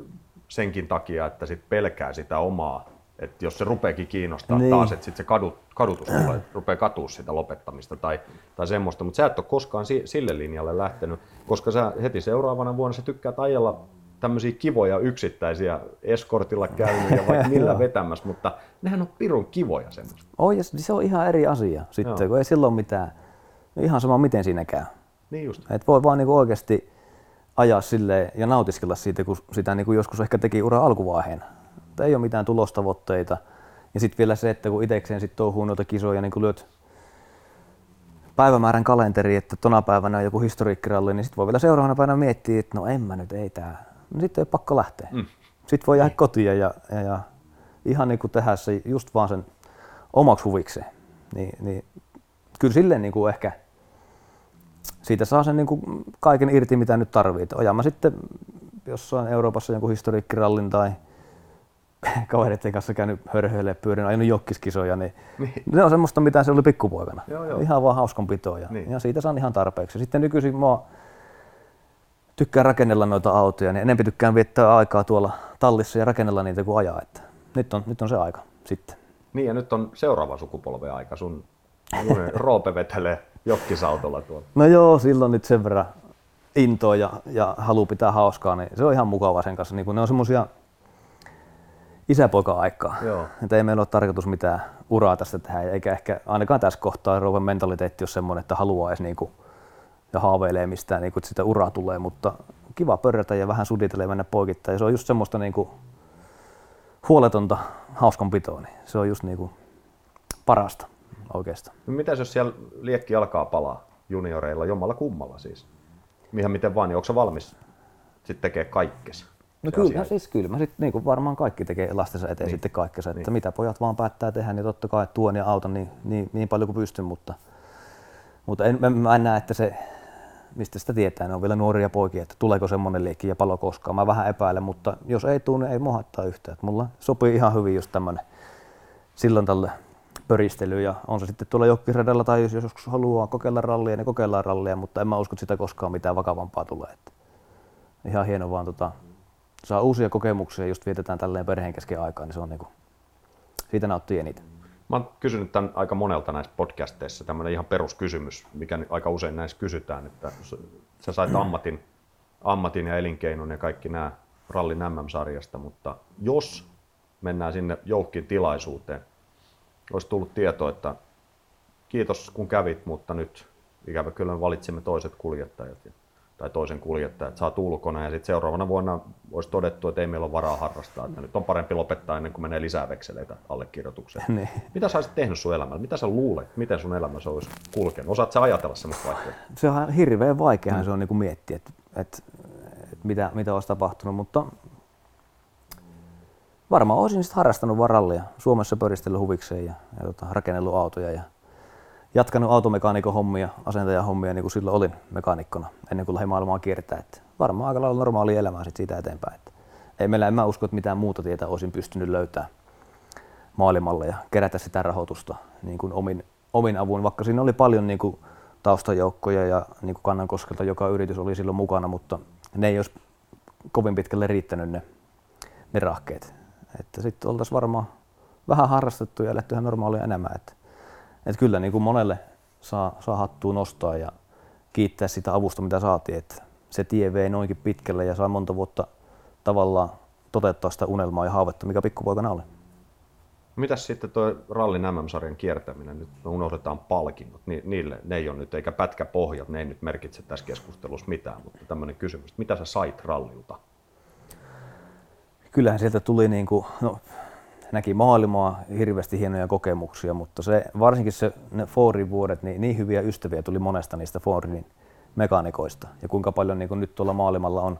senkin takia, että sit pelkää sitä omaa että jos se rupeekin kiinnostaa Niin. taas, että sitten se kadut, kadutus tulee, rupeaa katua sitä lopettamista tai, tai semmoista, mutta sä et ole koskaan si, sille linjalle lähtenyt, koska sä heti seuraavana vuonna sä tykkäät ajella tämmöisiä kivoja yksittäisiä eskortilla käynyt ja vaikka millä vetämässä, mutta nehän on pirun kivoja semmoista. Oh, ja se on ihan eri asia sitten, Joo. kun ei silloin mitään, ihan sama miten siinä käy. Niin just. Et voi vaan niinku oikeasti ajaa silleen ja nautiskella siitä, kun sitä niinku joskus ehkä teki ura alkuvaiheena. Mutta ei ole mitään tulostavoitteita. Ja sitten vielä se, että kun itsekseen sit touhuu noita kisoja, niin kun lyöt päivämäärän kalenteri, että tona päivänä on joku historiikkiralli, niin sitten voi vielä seuraavana päivänä miettiä, että no en mä nyt, ei tää. No sitten ei ole pakko lähteä. Mm. Sitten voi jäädä kotiin ja, ja, ja ihan niin kuin tehdä se just vaan sen omaksi huvikseen. Niin, niin kyllä silleen niin kuin ehkä siitä saa sen niin kuin kaiken irti, mitä nyt tarvitsee. Ojan mä sitten jossain Euroopassa jonkun historiikkirallin tai kavereiden kanssa käynyt hörhöille pyörin, ajanut jokkiskisoja, niin, niin. ne on semmoista, mitä se oli pikkupoikana. Joo, joo. Ihan vaan hauskanpitoa ja, Niin. niin. ja siitä saan ihan tarpeeksi. Sitten nykyisin mä tykkään rakennella noita autoja, niin enempi tykkään viettää aikaa tuolla tallissa ja rakennella niitä kuin ajaa. Että nyt, on, nyt on se aika sitten. Niin ja nyt on seuraava sukupolven aika. Sun, Roope vetelee jokkisautolla tuolla. No joo, silloin nyt sen verran intoa ja, ja halu pitää hauskaa, niin se on ihan mukava sen kanssa. Niin kun ne on semmosia isäpoika-aikaa. Joo. Että ei meillä ole tarkoitus mitään uraa tästä tehdä, eikä ehkä ainakaan tässä kohtaa Roopen mentaliteetti ole semmoinen, että haluaa edes niinku, ja haaveilee mistään, niinku, että sitä uraa tulee, mutta kiva pörrätä ja vähän suditella ja mennä poikittain. Ja se on just semmoista niinku, huoletonta hauskanpitoa, niin se on just niinku, parasta oikeastaan. No mitäs jos siellä liekki alkaa palaa junioreilla, jommalla kummalla siis? Ihan miten vaan, niin onko valmis sitten tekee kaikkes? No se kyllä, asia? siis kyllä. Mä sit, niin kuin varmaan kaikki tekee lastensa eteen niin. sitten kaikkensa, että niin. mitä pojat vaan päättää tehdä, niin totta kai tuon ja autan niin, niin, niin paljon kuin pystyn, mutta, mutta en, mä, mä en näe, että se, mistä sitä tietää, ne on vielä nuoria poikia, että tuleeko semmoinen liekki ja palo koskaan. Mä vähän epäilen, mutta jos ei tule, niin ei mua haittaa yhtään. Että mulla sopii ihan hyvin just tämmöinen silloin tälle pöristely ja on se sitten tuolla jokkiradalla tai jos joskus haluaa kokeilla rallia, niin kokeillaan rallia, mutta en mä usko, että sitä koskaan mitään vakavampaa tulee. Että ihan hieno vaan tota, saa uusia kokemuksia, just vietetään tälleen perheen kesken aikaa, niin se on niinku, siitä nauttii eniten. Mä oon kysynyt tämän aika monelta näissä podcasteissa, tämmöinen ihan peruskysymys, mikä aika usein näissä kysytään, että sä sait ammatin, ammatin ja elinkeinon ja kaikki nämä rallin MM-sarjasta, mutta jos mennään sinne joukkin tilaisuuteen, olisi tullut tieto, että kiitos kun kävit, mutta nyt ikävä kyllä me valitsimme toiset kuljettajat ja, tai toisen kuljettajan, että saat ulkona ja sitten seuraavana vuonna olisi todettu, että ei meillä ole varaa harrastaa, että nyt on parempi lopettaa ennen kuin menee lisää vekseleitä allekirjoitukseen. Niin. Mitä sä olisit tehnyt sun elämällä? Mitä sä luulet, miten sun elämässä olisi kulkenut? Osaat sä ajatella semmoista vaihtoehtoa? Se on hirveän vaikeahan mm. se on niinku miettiä, että et, et mitä, mitä olisi tapahtunut, mutta varmaan olisin sitten harrastanut vaan rallia. Suomessa pöristellyt huvikseen ja, ja tota, rakennellut autoja ja jatkanut automekaanikon hommia, asentajan hommia niin kuin silloin olin mekaanikkona ennen kuin lähdin maailmaa kiertää. Et varmaan aika lailla normaalia elämää sit siitä eteenpäin. Et ei meillä, en mä usko, että mitään muuta tietä olisin pystynyt löytämään maailmalla ja kerätä sitä rahoitusta niin kuin omin, omin avun, vaikka siinä oli paljon niin kuin taustajoukkoja ja niin kuin Kannankoskelta joka yritys oli silloin mukana, mutta ne ei olisi kovin pitkälle riittänyt ne, ne rahkeet. Että sitten oltaisiin varmaan vähän harrastettu ja eletty normaalia enemmän. Että, että kyllä niin kuin monelle saa, saa hattua nostaa ja kiittää sitä avusta, mitä saatiin. Että se tie vei noinkin pitkälle ja sai monta vuotta tavallaan toteuttaa sitä unelmaa ja haavetta, mikä pikkupoikana oli. Mitäs sitten tuo rallin MM-sarjan kiertäminen, nyt me unohdetaan palkinnot, Ni, niille, ne ei ole nyt, eikä pätkäpohjat, ne ei nyt merkitse tässä keskustelussa mitään, mutta tämmöinen kysymys, mitä sä sait rallilta? kyllähän sieltä tuli niin kuin, no, näki maailmaa, hirveästi hienoja kokemuksia, mutta se, varsinkin se, ne Fordin vuodet, niin, niin hyviä ystäviä tuli monesta niistä Fordin mekanikoista. Ja kuinka paljon niin kuin nyt tuolla maailmalla on,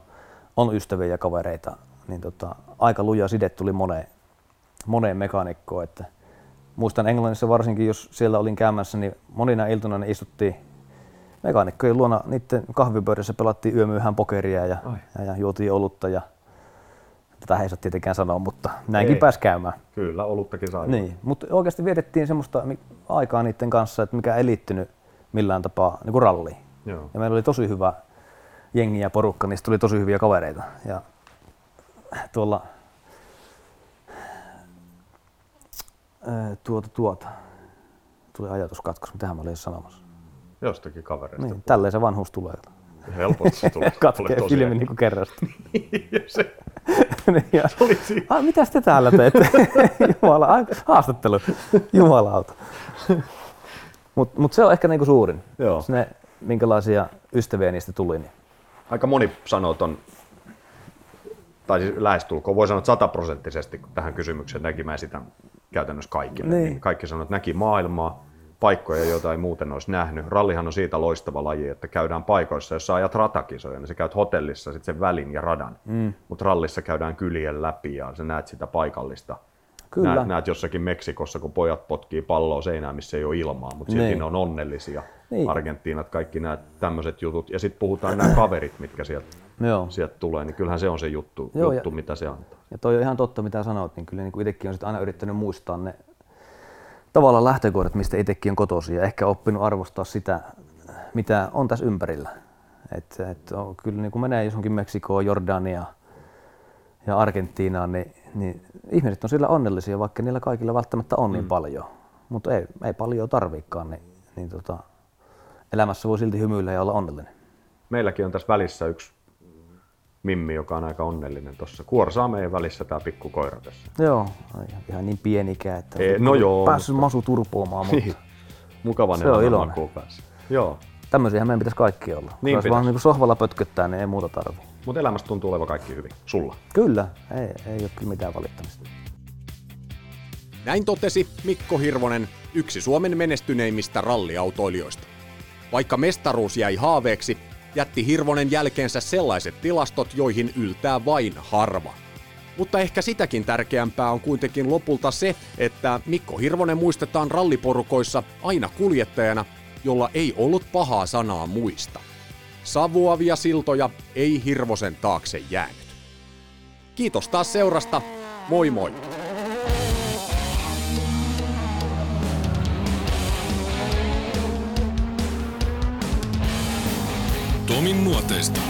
on ystäviä ja kavereita, niin tota, aika luja side tuli moneen, moneen mekanikkoon. Että muistan Englannissa varsinkin, jos siellä olin käymässä, niin monina iltana ne istuttiin mekaanikkojen luona, niiden kahvipöydässä pelattiin yömyyhän pokeria ja, ja, ja juotiin olutta ja Tätä ei saa tietenkään sanoa, mutta näinkin Ei. pääsi käymään. Kyllä, oluttakin sai. Niin, mutta oikeasti vietettiin semmoista aikaa niiden kanssa, että mikä ei liittynyt millään tapaa niin kuin ralliin. Joo. Ja meillä oli tosi hyvä jengi ja porukka, niistä tuli tosi hyviä kavereita. Ja tuolla tuota, tuota. Tuli ajatuskatkos, mitähän mä olin sanomassa. Jostakin kavereista. Niin, tälleen se vanhuus tulee. Helposti se. Katkee Tulee filmi niin kuin kerrasta. Ja se Niin, ja, oli siinä. ah, mitäs te täällä teette? Jumala, haastattelu. Jumalauta. Mutta mut se on ehkä niinku suurin. Joo. Ne, minkälaisia ystäviä niistä tuli. Niin. Aika moni sanoo ton, tai siis lähestulkoon, voi sanoa sataprosenttisesti tähän kysymykseen näki mä esitän käytännössä kaikille. Niin. Niin. Kaikki sanoo, että näki maailmaa, paikkoja, joita ei muuten olisi nähnyt. Rallihan on siitä loistava laji, että käydään paikoissa, jossa ajat ratakisoja, niin sä käyt hotellissa sit sen välin ja radan. Mm. Mutta rallissa käydään kylien läpi ja sä näet sitä paikallista. Kyllä. Näet, näet jossakin Meksikossa, kun pojat potkii palloa seinään, missä ei ole ilmaa, mutta silti Niin. ne on onnellisia. Niin. Argentiinat, kaikki nämä tämmöiset jutut. Ja sitten puhutaan nämä kaverit, mitkä sieltä Joo. sieltä tulee, niin kyllähän se on se juttu, Joo, juttu ja- mitä se antaa. Ja toi on ihan totta, mitä sanoit, niin kyllä niin kuin itsekin on sit aina yrittänyt muistaa ne tavallaan lähtökohdat, mistä itsekin on kotoisin ja ehkä oppinut arvostaa sitä, mitä on tässä ympärillä. Et, et on, kyllä niin kun menee johonkin Meksikoon, Jordaniaan ja Argentiinaan, niin, niin ihmiset on siellä onnellisia, vaikka niillä kaikilla välttämättä on niin paljon. Mutta ei, ei paljon tarviikaan, niin, niin tota, elämässä voi silti hymyillä ja olla onnellinen. Meilläkin on tässä välissä yksi Mimmi, joka on aika onnellinen tuossa. Kuorsaa meidän välissä tämä pikkukoira tässä. Joo, ihan niin pienikään, että Ei, no joo, päässyt masu turpoamaan, mutta Niin. Mukavan Se on iloinen. Joo, Tämmöisiä meidän pitäisi kaikki olla. Niin Jos vaan niin sohvalla pötköttää, niin ei muuta tarvi. mutta elämästä tuntuu olevan kaikki hyvin. Sulla. Kyllä, ei, ei ole kyllä mitään valittamista. Näin totesi Mikko Hirvonen, yksi Suomen menestyneimmistä ralliautoilijoista. Vaikka mestaruus jäi haaveeksi, jätti Hirvonen jälkeensä sellaiset tilastot, joihin yltää vain harva. Mutta ehkä sitäkin tärkeämpää on kuitenkin lopulta se, että Mikko Hirvonen muistetaan ralliporukoissa aina kuljettajana, jolla ei ollut pahaa sanaa muista. Savuavia siltoja ei Hirvosen taakse jäänyt. Kiitos taas seurasta. Moi moi! Tomin nuoteista.